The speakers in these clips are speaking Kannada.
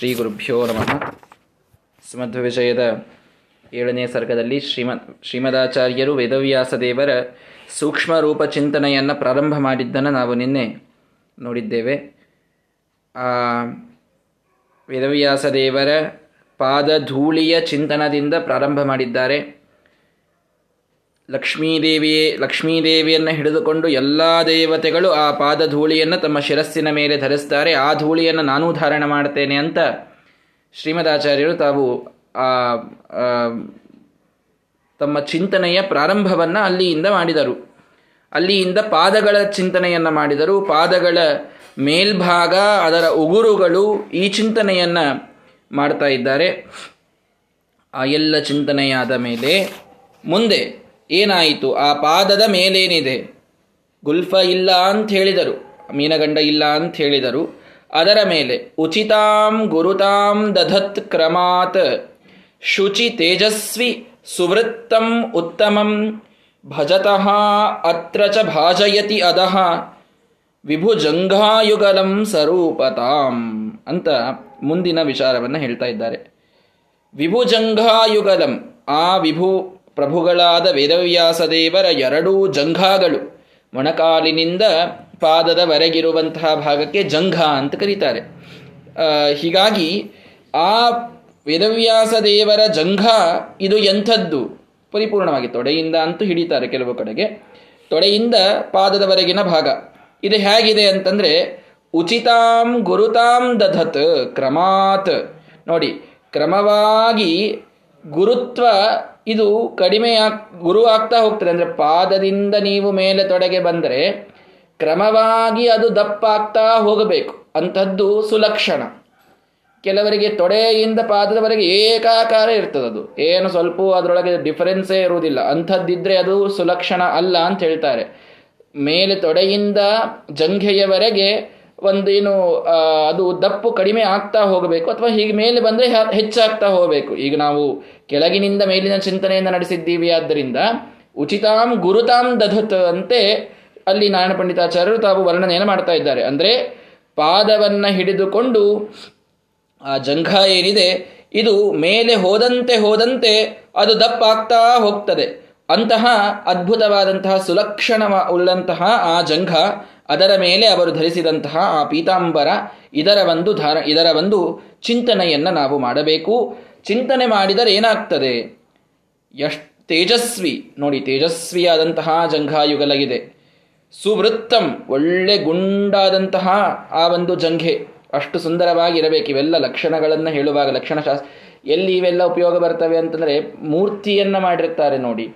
ಶ್ರೀ ಗುರುಭ್ಯೋ ನಮಃ. ಸುಮಧ್ವ ವಿಜಯದ ಏಳನೇ ಸರ್ಗದಲ್ಲಿ ಶ್ರೀಮ, ಶ್ರೀಮದಾಚಾರ್ಯರು ವೇದವ್ಯಾಸ ದೇವರ ಸೂಕ್ಷ್ಮ ರೂಪ ಚಿಂತನೆಯನ್ನು ಪ್ರಾರಂಭ ಮಾಡಿದ್ದನ್ನು ನಾವು ನಿನ್ನೆ ನೋಡಿದ್ದೇವೆ. ಆ ವೇದವ್ಯಾಸ ದೇವರ ಪಾದಧೂಳಿಯ ಚಿಂತನದಿಂದ ಪ್ರಾರಂಭ ಮಾಡಿದ್ದಾರೆ. ಲಕ್ಷ್ಮೀದೇವಿಯೇ, ಲಕ್ಷ್ಮೀದೇವಿಯನ್ನು ಹಿಡಿದುಕೊಂಡು ಎಲ್ಲ ದೇವತೆಗಳು ಆ ಪಾದ ಧೂಳಿಯನ್ನು ತಮ್ಮ ಶಿರಸ್ಸಿನ ಮೇಲೆ ಧರಿಸ್ತಾರೆ. ಆ ಧೂಳಿಯನ್ನು ನಾನೂ ಧಾರಣ ಮಾಡ್ತೇನೆ ಅಂತ ಶ್ರೀಮದಾಚಾರ್ಯರು ತಾವು ಆ, ತಮ್ಮ ಚಿಂತನೆಯ ಪ್ರಾರಂಭವನ್ನು ಅಲ್ಲಿಯಿಂದ ಮಾಡಿದರು. ಅಲ್ಲಿಯಿಂದ ಪಾದಗಳ ಚಿಂತನೆಯನ್ನು ಮಾಡಿದರು. ಪಾದಗಳ ಮೇಲ್ಭಾಗ, ಅದರ ಉಗುರುಗಳು ಈ ಚಿಂತನೆಯನ್ನು ಮಾಡ್ತಾ ಇದ್ದಾರೆ. ಆ ಎಲ್ಲ ಚಿಂತನೆಯಾದ ಮೇಲೆ ಮುಂದೆ ಏನಾಯಿತು? ಆ ಪಾದದ ಮೇಲೇನಿದೆ? ಗುಲ್ಫ ಇಲ್ಲ ಅಂತ ಹೇಳಿದರು. ಮೀನಗಂಡ ಇಲ್ಲ ಅಂತ ಹೇಳಿದರು. ಅದರ ಮೇಲೆ, ಉಚಿತಾಂ ಗುರುತಾಂ ದಧತ್ ಕ್ರಮಾತ್ ಶುಚಿ ತೇಜಸ್ವಿ ಸುವೃತ್ತಂ ಉತ್ತಮಂ ಭಜತಃ ಅತ್ರ ಚ ಭಾಜಯತಿ ಅಧಃ ವಿಭುಜಂಘಾಯುಗಲಂ ಸ್ವರೂಪತಾಂ ಅಂತ ಮುಂದಿನ ವಿಚಾರವನ್ನು ಹೇಳ್ತಾ ಇದ್ದಾರೆ. ವಿಭುಜಂಘಾಯುಗಲಂ, ಆ ವಿಭು ಪ್ರಭುಗಳಾದ ವೇದವ್ಯಾಸ ದೇವರ ಎರಡೂ ಜಂಘಾಗಳು ಮೊಣಕಾಲಿನಿಂದ ಪಾದದವರೆಗಿರುವಂತಹ ಭಾಗಕ್ಕೆ ಜಂಘ ಅಂತ ಕರೀತಾರೆ. ಹೀಗಾಗಿ ಆ ವೇದವ್ಯಾಸ ದೇವರ ಜಂಘ ಇದು ಎಂಥದ್ದು? ಪರಿಪೂರ್ಣವಾಗಿ ತೊಡೆಯಿಂದ ಅಂತೂ ಹಿಡಿತಾರೆ ಕೆಲವು ಕಡೆಗೆ. ತೊಡೆಯಿಂದ ಪಾದದವರೆಗಿನ ಭಾಗ. ಇದು ಹೇಗಿದೆ ಅಂತಂದ್ರೆ ಉಚಿತಾಂ ಗುರುತಾಂ ದಧತ್ ಕ್ರಮಾತ್. ನೋಡಿ, ಕ್ರಮವಾಗಿ ಗುರುತ್ವ ಇದು ಕಡಿಮೆ ಗುರು ಆಗ್ತಾ ಹೋಗ್ತದೆ. ಅಂದರೆ ಪಾದದಿಂದ ನೀವು ಮೇಲೆ ತೊಡೆಗೆ ಬಂದರೆ ಕ್ರಮವಾಗಿ ಅದು ದಪ್ಪ ಆಗ್ತಾ ಹೋಗಬೇಕು. ಅಂಥದ್ದು ಸುಲಕ್ಷಣ. ಕೆಲವರಿಗೆ ತೊಡೆಯಿಂದ ಪಾದದವರೆಗೆ ಏಕಾಕಾರ ಇರ್ತದದು ಏನು ಸ್ವಲ್ಪ ಅದರೊಳಗೆ ಡಿಫರೆನ್ಸೇ ಇರುವುದಿಲ್ಲ. ಅಂಥದ್ದಿದ್ರೆ ಅದು ಸುಲಕ್ಷಣ ಅಲ್ಲ ಅಂತ ಹೇಳ್ತಾರೆ. ಮೇಲೆ ತೊಡೆಯಿಂದ ಜಂಘೆಯವರೆಗೆ ಒಂದೇನು ಅದು ದಪ್ಪು ಕಡಿಮೆ ಆಗ್ತಾ ಹೋಗಬೇಕು ಅಥವಾ ಹೀಗೆ ಮೇಲೆ ಬಂದರೆ ಹೆಚ್ಚಾಗ್ತಾ ಹೋಗಬೇಕು. ಈಗ ನಾವು ಕೆಳಗಿನಿಂದ ಮೇಲಿನ ಚಿಂತನೆಯಿಂದ ನಡೆಸಿದ್ದೀವಿ. ಆದ್ದರಿಂದ ಉಚಿತಾಂ ಗುರುತಾಂ ದಧತ್ ಅಂತೆ ಅಲ್ಲಿ ನಾರಾಯಣ ಪಂಡಿತಾಚಾರ್ಯರು ತಾವು ವರ್ಣನೆಯನ್ನು ಮಾಡ್ತಾ ಇದ್ದಾರೆ. ಅಂದರೆ ಪಾದವನ್ನು ಹಿಡಿದುಕೊಂಡು ಆ ಜಂಘ ಏನಿದೆ, ಇದು ಮೇಲೆ ಹೋದಂತೆ ಹೋದಂತೆ ಅದು ದಪ್ಪ ಆಗ್ತಾ ಹೋಗ್ತದೆ. ಅಂತಹ ಅದ್ಭುತವಾದಂತಹ ಸುಲಕ್ಷಣ ಉಳ್ಳಂತಹ ಆ ಜಂಘ ಅದರ ಮೇಲೆ ಅವರು ಧರಿಸಿದಂತಹ ಆ ಪೀತಾಂಬರ ಇದರ ಒಂದು ಧಾರ, ಇದರ ಒಂದು ಚಿಂತನೆಯನ್ನು ನಾವು ಮಾಡಬೇಕು. ಚಿಂತನೆ ಮಾಡಿದರೆ ಏನಾಗ್ತದೆ? ಎಷ್ಟು ತೇಜಸ್ವಿ, ನೋಡಿ ತೇಜಸ್ವಿಯಾದಂತಹ ಜಂಘಾಯುಗಲಗಿದೆ. ಸುವೃತ್ತಂ, ಒಳ್ಳೆ ಗುಂಡಾದಂತಹ ಆ ಒಂದು ಜಂಘೆ. ಅಷ್ಟು ಸುಂದರವಾಗಿ ಇರಬೇಕು ಇವೆಲ್ಲ ಲಕ್ಷಣಗಳನ್ನು ಹೇಳುವಾಗ, ಲಕ್ಷಣ ಶಾಸ್ತ್ರ ಎಲ್ಲಿ ಇವೆಲ್ಲ ಉಪಯೋಗ ಬರ್ತವೆ ಅಂತಂದರೆ ಮೂರ್ತಿಯನ್ನು ಮಾಡಿರ್ತಾರೆ ನೋಡಿ.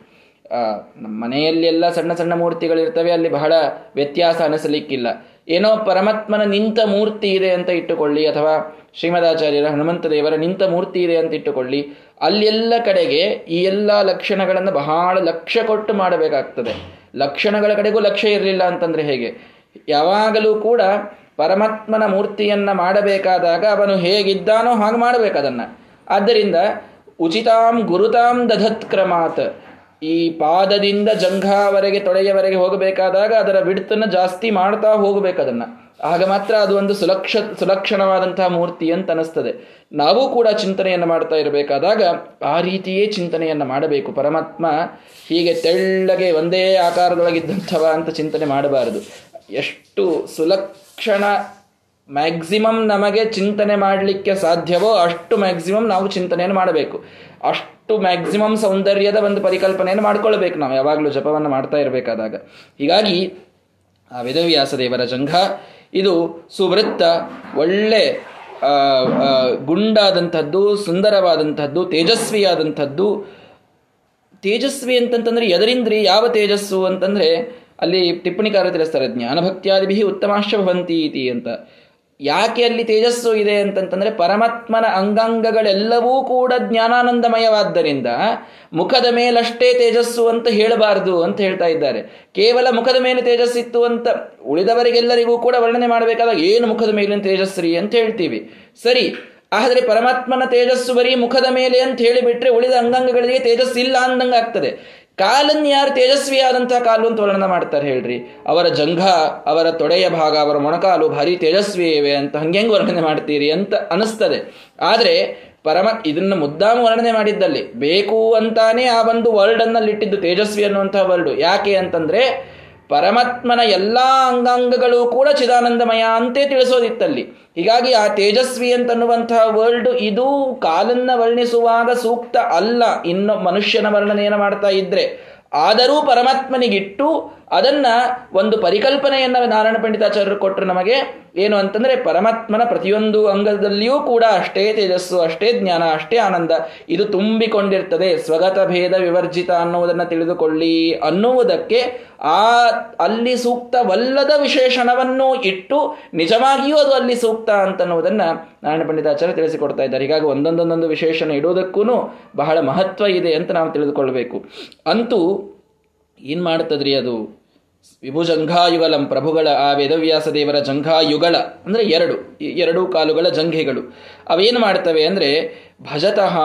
ನಮ್ಮ ಮನೆಯಲ್ಲಿ ಎಲ್ಲ ಸಣ್ಣ ಸಣ್ಣ ಮೂರ್ತಿಗಳಿರ್ತವೆ, ಅಲ್ಲಿ ಬಹಳ ವ್ಯತ್ಯಾಸ ಅನಿಸಲಿಕ್ಕಿಲ್ಲ. ಏನೋ ಪರಮಾತ್ಮನ ನಿಂತ ಮೂರ್ತಿ ಇದೆ ಅಂತ ಇಟ್ಟುಕೊಳ್ಳಿ, ಅಥವಾ ಶ್ರೀಮದಾಚಾರ್ಯರ ಹನುಮಂತ ದೇವರ ನಿಂತ ಮೂರ್ತಿ ಇದೆ ಅಂತ ಇಟ್ಟುಕೊಳ್ಳಿ, ಅಲ್ಲೆಲ್ಲ ಕಡೆಗೆ ಈ ಎಲ್ಲ ಲಕ್ಷಣಗಳನ್ನು ಬಹಳ ಲಕ್ಷ್ಯ ಕೊಟ್ಟು ಮಾಡಬೇಕಾಗ್ತದೆ. ಲಕ್ಷಣಗಳ ಕಡೆಗೂ ಲಕ್ಷ್ಯ ಇರಲಿಲ್ಲ ಅಂತಂದ್ರೆ ಹೇಗೆ? ಯಾವಾಗಲೂ ಕೂಡ ಪರಮಾತ್ಮನ ಮೂರ್ತಿಯನ್ನ ಮಾಡಬೇಕಾದಾಗ ಅವನು ಹೇಗಿದ್ದಾನೋ ಹಾಗೆ ಮಾಡಬೇಕು ಅದನ್ನ. ಆದ್ದರಿಂದ ಉಚಿತಾಂ ಗುರುತಾಂ ದಧತ್ ಕ್ರಮಾತ್ ಈ ಪಾದದಿಂದ ಜಂಘಾವರೆಗೆ ತೊಡೆಯವರೆಗೆ ಹೋಗಬೇಕಾದಾಗ ಅದರ ವಿಡ್ತನ್ನು ಜಾಸ್ತಿ ಮಾಡ್ತಾ ಹೋಗಬೇಕು ಅದನ್ನ. ಆಗ ಮಾತ್ರ ಅದು ಒಂದು ಸುಲಕ್ಷ, ಸುಲಕ್ಷಣವಾದಂತಹ ಮೂರ್ತಿ ಅಂತ ಅನಿಸ್ತದೆ. ನಾವು ಕೂಡ ಚಿಂತನೆಯನ್ನು ಮಾಡ್ತಾ ಇರಬೇಕಾದಾಗ ಆ ರೀತಿಯೇ ಚಿಂತನೆಯನ್ನು ಮಾಡಬೇಕು. ಪರಮಾತ್ಮ ಹೀಗೆ ತೆಳ್ಳಗೆ ಒಂದೇ ಆಕಾರದೊಳಗಿದ್ದಂಥವ ಅಂತ ಚಿಂತನೆ ಮಾಡಬಾರದು. ಎಷ್ಟು ಸುಲಕ್ಷಣ ಮ್ಯಾಕ್ಸಿಮಮ್ ನಮಗೆ ಚಿಂತನೆ ಮಾಡಲಿಕ್ಕೆ ಸಾಧ್ಯವೋ ಅಷ್ಟು ಮ್ಯಾಕ್ಸಿಮಮ್ ನಾವು ಚಿಂತನೆಯನ್ನು ಮಾಡಬೇಕು. ಅಷ್ಟು ಮ್ಯಾಕ್ಸಿಮಮ್ ಸೌಂದರ್ಯದ ಒಂದು ಪರಿಕಲ್ಪನೆಯನ್ನು ಮಾಡ್ಕೊಳ್ಬೇಕು ನಾವು. ಯಾವಾಗಲೂ ಜಪವನ್ನು ಮಾಡ್ತಾ ಇರಬೇಕಾದಾಗ. ಹೀಗಾಗಿ ಆ ವೇದವ್ಯಾಸ ದೇವರ ಜಂಘ, ಇದು ಸುವೃತ್ತ, ಒಳ್ಳೆ ಗುಂಡಾದಂಥದ್ದು, ಸುಂದರವಾದಂಥದ್ದು, ತೇಜಸ್ವಿಯಾದಂಥದ್ದು. ತೇಜಸ್ವಿ ಅಂತಂತಂದ್ರೆ ಎದರಿಂದ್ರಿ? ಯಾವ ತೇಜಸ್ಸು ಅಂತಂದ್ರೆ ಅಲ್ಲಿ ಟಿಪ್ಪಣಿಕಾರ ತಿಳಿಸ್ತಾರೆ, ಜ್ಞಾನಭಕ್ತಿಯಾದಿಭಿ ಉತ್ತಮಾಶ್ಚ ಭವಂತಿ ಇತಿ ಅಂತ. ಯಾಕೆ ಅಲ್ಲಿ ತೇಜಸ್ಸು ಇದೆ ಅಂತಂತಂದ್ರೆ ಪರಮಾತ್ಮನ ಅಂಗಾಂಗಗಳೆಲ್ಲವೂ ಕೂಡ ಜ್ಞಾನಾನಂದಮಯವಾದ್ದರಿಂದ ಮುಖದ ಮೇಲಷ್ಟೇ ತೇಜಸ್ಸು ಅಂತ ಹೇಳಬಾರದು ಅಂತ ಹೇಳ್ತಾ ಇದ್ದಾರೆ. ಕೇವಲ ಮುಖದ ಮೇಲೆ ತೇಜಸ್ಸಿತ್ತು ಅಂತ ಉಳಿದವರಿಗೆಲ್ಲರಿಗೂ ಕೂಡ ವರ್ಣನೆ ಮಾಡಬೇಕಾದಾಗ ಏನು ಮುಖದ ಮೇಲಿನ ತೇಜಸ್ರಿ ಅಂತ ಹೇಳ್ತೀವಿ. ಸರಿ, ಆದರೆ ಪರಮಾತ್ಮನ ತೇಜಸ್ಸು ಬರೀ ಮುಖದ ಮೇಲೆ ಅಂತ ಹೇಳಿಬಿಟ್ರೆ ಉಳಿದ ಅಂಗಾಂಗಗಳಿಗೆ ತೇಜಸ್ಸು ಇಲ್ಲ ಅಂದಂಗೆ ಆಗ್ತದೆ ಕಾಲನ್ ಯಾರು ತೇಜಸ್ವಿಯಾದಂತಹ ಕಾಲು ಅಂತ ವರ್ಣನ ಮಾಡ್ತಾರೆ ಹೇಳ್ರಿ. ಅವರ ಜಂಘ, ಅವರ ತೊಡೆಯ ಭಾಗ, ಅವರ ಮೊಣಕಾಲು ಭಾರಿ ತೇಜಸ್ವಿ ಇವೆ ಅಂತ ಹಂಗೆ ವರ್ಣನೆ ಮಾಡ್ತೀರಿ ಅಂತ ಅನಿಸ್ತದೆ ಆದರೆ ಪರಮ ಇದನ್ನ ಮುದ್ದಾಮ ವರ್ಣನೆ ಮಾಡಿದ್ದಲ್ಲಿ ಬೇಕು ಅಂತಾನೆ ಆ ಒಂದು ವರ್ಡ್ ಅನ್ನಲ್ಲಿಟ್ಟಿದ್ದು ತೇಜಸ್ವಿ ಅನ್ನುವಂತಹ ವರ್ಡ್ ಯಾಕೆ ಅಂತಂದ್ರೆ ಪರಮಾತ್ಮನ ಎಲ್ಲ ಅಂಗಾಂಗಗಳು ಕೂಡ ಚಿದಾನಂದಮಯ ಅಂತೇ ತಿಳಿಸೋದಿತ್ತಲ್ಲಿ. ಹೀಗಾಗಿ ಆ ತೇಜಸ್ವಿ ಅಂತನ್ನುವಂತಹ ವರ್ಲ್ಡ್ ಇದು ಕಾಲನ್ನ ವರ್ಣಿಸುವಾಗ ಸೂಕ್ತ ಅಲ್ಲ. ಇನ್ನು ಮನುಷ್ಯನ ವರ್ಣನೆಯನ್ನು ಮಾಡ್ತಾ ಇದ್ರೆ. ಆದರೂ ಪರಮಾತ್ಮನಿಗಿಟ್ಟು ಅದನ್ನ ಒಂದು ಪರಿಕಲ್ಪನೆಯನ್ನ ನಾರಾಯಣ ಪಂಡಿತಾಚಾರ್ಯರು ಕೊಟ್ಟರು ನಮಗೆ ಏನು ಅಂತಂದ್ರೆ ಪರಮಾತ್ಮನ ಪ್ರತಿಯೊಂದು ಅಂಗದಲ್ಲಿಯೂ ಕೂಡ ಅಷ್ಟೇ ತೇಜಸ್ಸು, ಅಷ್ಟೇ ಜ್ಞಾನ, ಅಷ್ಟೇ ಆನಂದ ಇದು ತುಂಬಿಕೊಂಡಿರ್ತದೆ. ಸ್ವಗತ ಭೇದ ವಿವರ್ಜಿತ ಅನ್ನುವುದನ್ನು ತಿಳಿದುಕೊಳ್ಳಿ ಅನ್ನುವುದಕ್ಕೆ ಆ ಅಲ್ಲಿ ಸೂಕ್ತವಲ್ಲದ ವಿಶೇಷಣವನ್ನು ಇಟ್ಟು ನಿಜವಾಗಿಯೂ ಅದು ಅಲ್ಲಿ ಸೂಕ್ತ ಅಂತನ್ನುವುದನ್ನ ನಾರಾಯಣ ಪಂಡಿತಾಚಾರ್ಯ ತಿಳಿಸಿಕೊಡ್ತಾ ಇದ್ದಾರೆ. ಹೀಗಾಗಿ ಒಂದೊಂದೊಂದೊಂದು ವಿಶೇಷಣ ಇಡುವುದಕ್ಕೂ ಬಹಳ ಮಹತ್ವ ಇದೆ ಅಂತ ನಾವು ತಿಳಿದುಕೊಳ್ಬೇಕು. ಅಂತೂ ಏನು ಮಾಡ್ತದ್ರಿ ಅದು? ವಿಭುಜಂಘಾಯುಗಲಂ ಪ್ರಭುಗಳ ಆ ವೇದವ್ಯಾಸ ದೇವರ ಜಂಘಾಯುಗಳ ಅಂದರೆ ಎರಡು ಎರಡು ಕಾಲುಗಳ ಜಂಘೆಗಳು. ಅವೇನು ಮಾಡ್ತವೆ ಅಂದರೆ ಭಜತಃ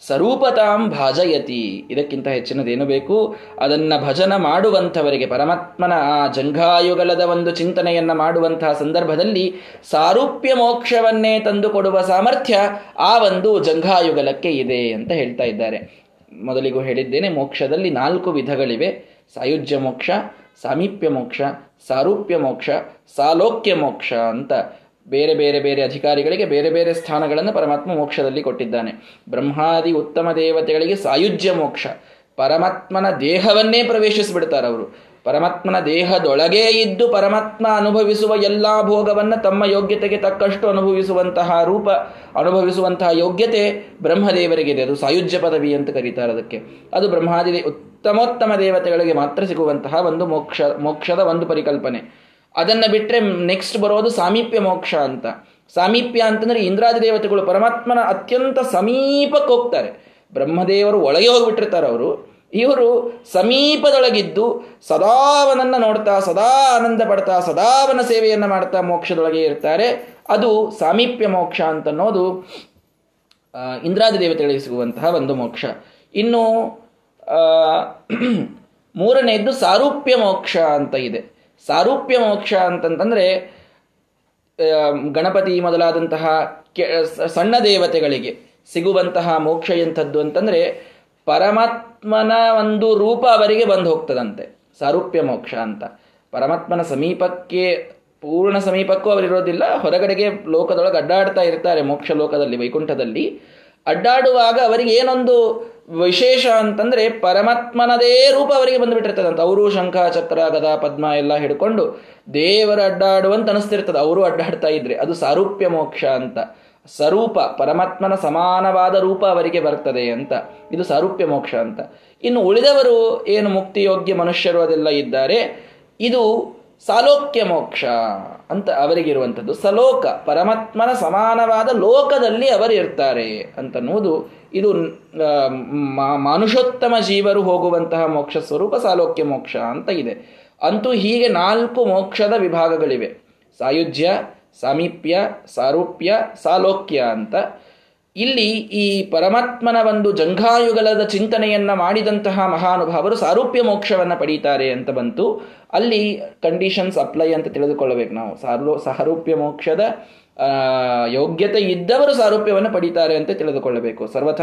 ಸ್ವರೂಪತಾಂ ಭಾಜಯತಿ. ಇದಕ್ಕಿಂತ ಹೆಚ್ಚಿನದೇನು ಬೇಕು? ಅದನ್ನ ಭಜನ ಮಾಡುವಂಥವರಿಗೆ, ಪರಮಾತ್ಮನ ಆ ಜಂಘಾಯುಗಲದ ಒಂದು ಚಿಂತನೆಯನ್ನ ಮಾಡುವಂತಹ ಸಂದರ್ಭದಲ್ಲಿ ಸಾರೂಪ್ಯ ಮೋಕ್ಷವನ್ನೇ ತಂದುಕೊಡುವ ಸಾಮರ್ಥ್ಯ ಆ ಒಂದು ಜಂಘಾಯುಗಲಕ್ಕೆ ಇದೆ ಅಂತ ಹೇಳ್ತಾ ಇದ್ದಾರೆ. ಮೊದಲಿಗೂ ಹೇಳಿದ್ದೇನೆ, ಮೋಕ್ಷದಲ್ಲಿ ನಾಲ್ಕು ವಿಧಗಳಿವೆ. ಸಾಯುಜ್ಯ ಮೋಕ್ಷ, ಸಾಮೀಪ್ಯ ಮೋಕ್ಷ, ಸಾರೂಪ್ಯ ಮೋಕ್ಷ, ಸಾಲೋಕ್ಯ ಮೋಕ್ಷ ಅಂತ. ಬೇರೆ ಬೇರೆ ಬೇರೆ ಅಧಿಕಾರಿಗಳಿಗೆ ಬೇರೆ ಬೇರೆ ಸ್ಥಾನಗಳನ್ನು ಪರಮಾತ್ಮ ಮೋಕ್ಷದಲ್ಲಿ ಕೊಟ್ಟಿದ್ದಾನೆ. ಬ್ರಹ್ಮಾದಿ ಉತ್ತಮ ದೇವತೆಗಳಿಗೆ ಸಾಯುಜ್ಯ ಮೋಕ್ಷ. ಪರಮಾತ್ಮನ ದೇಹವನ್ನೇ ಪ್ರವೇಶಿಸಿಬಿಡ್ತಾರೆ ಅವರು. ಪರಮಾತ್ಮನ ದೇಹದೊಳಗೇ ಇದ್ದು ಪರಮಾತ್ಮ ಅನುಭವಿಸುವ ಎಲ್ಲಾ ಭೋಗವನ್ನು ತಮ್ಮ ಯೋಗ್ಯತೆಗೆ ತಕ್ಕಷ್ಟು ಅನುಭವಿಸುವಂತಹ ರೂಪ, ಅನುಭವಿಸುವಂತಹ ಯೋಗ್ಯತೆ ಬ್ರಹ್ಮದೇವರಿಗಿದೆ. ಅದು ಸಾಯುಜ್ಯ ಪದವಿ ಅಂತ ಕರೀತಾರೆ ಅದಕ್ಕೆ. ಅದು ಬ್ರಹ್ಮಾದಿ ಉತ್ತಮೋತ್ತಮ ದೇವತೆಗಳಿಗೆ ಮಾತ್ರ ಸಿಗುವಂತಹ ಒಂದು ಮೋಕ್ಷ, ಮೋಕ್ಷದ ಒಂದು ಪರಿಕಲ್ಪನೆ. ಅದನ್ನ ಬಿಟ್ಟರೆ ನೆಕ್ಸ್ಟ್ ಬರೋದು ಸಾಮೀಪ್ಯ ಮೋಕ್ಷ ಅಂತ. ಸಾಮೀಪ್ಯ ಅಂತಂದರೆ ಇಂದ್ರಾದಿ ದೇವತೆಗಳು ಪರಮಾತ್ಮನ ಅತ್ಯಂತ ಸಮೀಪಕ್ಕೆ ಹೋಗ್ತಾರೆ. ಬ್ರಹ್ಮದೇವರು ಒಳಗೆ ಹೋಗಿಬಿಟ್ಟಿರ್ತಾರೆ ಅವರು. ಇವರು ಸಮೀಪದೊಳಗಿದ್ದು ಸದಾವನನ್ನು ನೋಡ್ತಾ, ಸದಾ ಆನಂದ ಪಡ್ತಾ ಸದಾವನ ಸೇವೆಯನ್ನು ಮಾಡ್ತಾ ಮೋಕ್ಷದೊಳಗೆ ಇರ್ತಾರೆ. ಅದು ಸಾಮೀಪ್ಯ ಮೋಕ್ಷ ಅಂತನ್ನೋದು ಇಂದ್ರಾದಿ ದೇವತೆಗಳಿಗೆ ಸಿಗುವಂತಹ ಒಂದು ಮೋಕ್ಷ. ಇನ್ನು ಮೂರನೆಯದ್ದು ಸಾರೂಪ್ಯ ಮೋಕ್ಷ ಅಂತ ಇದೆ. ಸಾರೂಪ್ಯ ಮೋಕ್ಷ ಅಂತಂತಂದ್ರೆ ಗಣಪತಿ ಮೊದಲಾದಂತಹ ಸಣ್ಣ ದೇವತೆಗಳಿಗೆ ಸಿಗುವಂತಹ ಮೋಕ್ಷ ಎಂಥದ್ದು ಅಂತಂದ್ರೆ, ಪರಮಾತ್ಮನ ಒಂದು ರೂಪ ಅವರಿಗೆ ಬಂದು ಹೋಗ್ತದಂತೆ. ಸಾರೂಪ್ಯ ಮೋಕ್ಷ ಅಂತ. ಪರಮಾತ್ಮನ ಸಮೀಪಕ್ಕೆ, ಪೂರ್ಣ ಸಮೀಪಕ್ಕೂ ಅವರಿರೋದಿಲ್ಲ, ಹೊರಗಡೆಗೆ ಲೋಕದೊಳಗೆ ಅಡ್ಡಾಡ್ತಾ ಇರ್ತಾರೆ ಮೋಕ್ಷ ಲೋಕದಲ್ಲಿ ವೈಕುಂಠದಲ್ಲಿ. ಅಡ್ಡಾಡುವಾಗ ಅವರಿಗೆ ಏನೊಂದು ವಿಶೇಷ ಅಂತಂದ್ರೆ ಪರಮಾತ್ಮನದೇ ರೂಪ ಅವರಿಗೆ ಬಂದುಬಿಟ್ಟಿರ್ತದಂತ ಅವರು ಶಂಖ, ಚಕ್ರ, ಗದಾ, ಪದ್ಮ ಎಲ್ಲ ಹಿಡ್ಕೊಂಡು ದೇವರ ಅಡ್ಡಾಡುವಂತ ಅನಿಸ್ತಿರ್ತದೆ. ಅವರು ಅಡ್ಡಾಡ್ತಾ ಇದ್ರೆ ಅದು ಸಾರೂಪ್ಯ ಮೋಕ್ಷ ಅಂತ. ಸ್ವರೂಪ, ಪರಮಾತ್ಮನ ಸಮಾನವಾದ ರೂಪ ಅವರಿಗೆ ಬರ್ತದೆ ಅಂತ. ಇದು ಸಾರೂಪ್ಯ ಮೋಕ್ಷ ಅಂತ. ಇನ್ನು ಉಳಿದವರು ಏನು ಮುಕ್ತಿಯೋಗ್ಯ ಮನುಷ್ಯರು ಅದೆಲ್ಲ ಇದ್ದಾರೆ. ಇದು ಸಾಲೋಕ್ಯ ಮೋಕ್ಷ. ಅಂತ ಅವರಿಗಿರುವಂಥದ್ದು ಸಲೋಕ, ಪರಮಾತ್ಮನ ಸಮಾನವಾದ ಲೋಕದಲ್ಲಿ ಅವರು ಇರ್ತಾರೆ ಅಂತನ್ನುವುದು. ಇದು ಮಾನುಷೋತ್ತಮ ಜೀವರು ಹೋಗುವಂತಹ ಮೋಕ್ಷ ಸ್ವರೂಪ, ಸಾಲೋಕ್ಯ ಮೋಕ್ಷ ಅಂತ ಇದೆ. ಅಂತೂ ಹೀಗೆ ನಾಲ್ಕು ಮೋಕ್ಷದ ವಿಭಾಗಗಳಿವೆ. ಸಾಯುಜ್ಯ, ಸಾಮೀಪ್ಯ, ಸಾರೂಪ್ಯ, ಸಾಲೋಕ್ಯ ಅಂತ. ಇಲ್ಲಿ ಈ ಪರಮಾತ್ಮನ ಒಂದು ಜಂಘಾಯುಗಲದ ಚಿಂತನೆಯನ್ನ ಮಾಡಿದಂತಹ ಮಹಾನುಭಾವರು ಸಾರೂಪ್ಯ ಮೋಕ್ಷವನ್ನ ಪಡೀತಾರೆ ಅಂತ ಬಂತು. ಅಲ್ಲಿ ಕಂಡೀಷನ್ಸ್ ಅಪ್ಲೈ ಅಂತ ತಿಳಿದುಕೊಳ್ಳಬೇಕು ನಾವು. ಸಾರು, ಸಾರೂಪ್ಯ ಮೋಕ್ಷದ ಯೋಗ್ಯತೆ ಇದ್ದವರು ಸಾರೂಪ್ಯವನ್ನು ಪಡೀತಾರೆ ಅಂತ ತಿಳಿದುಕೊಳ್ಳಬೇಕು. ಸರ್ವಥ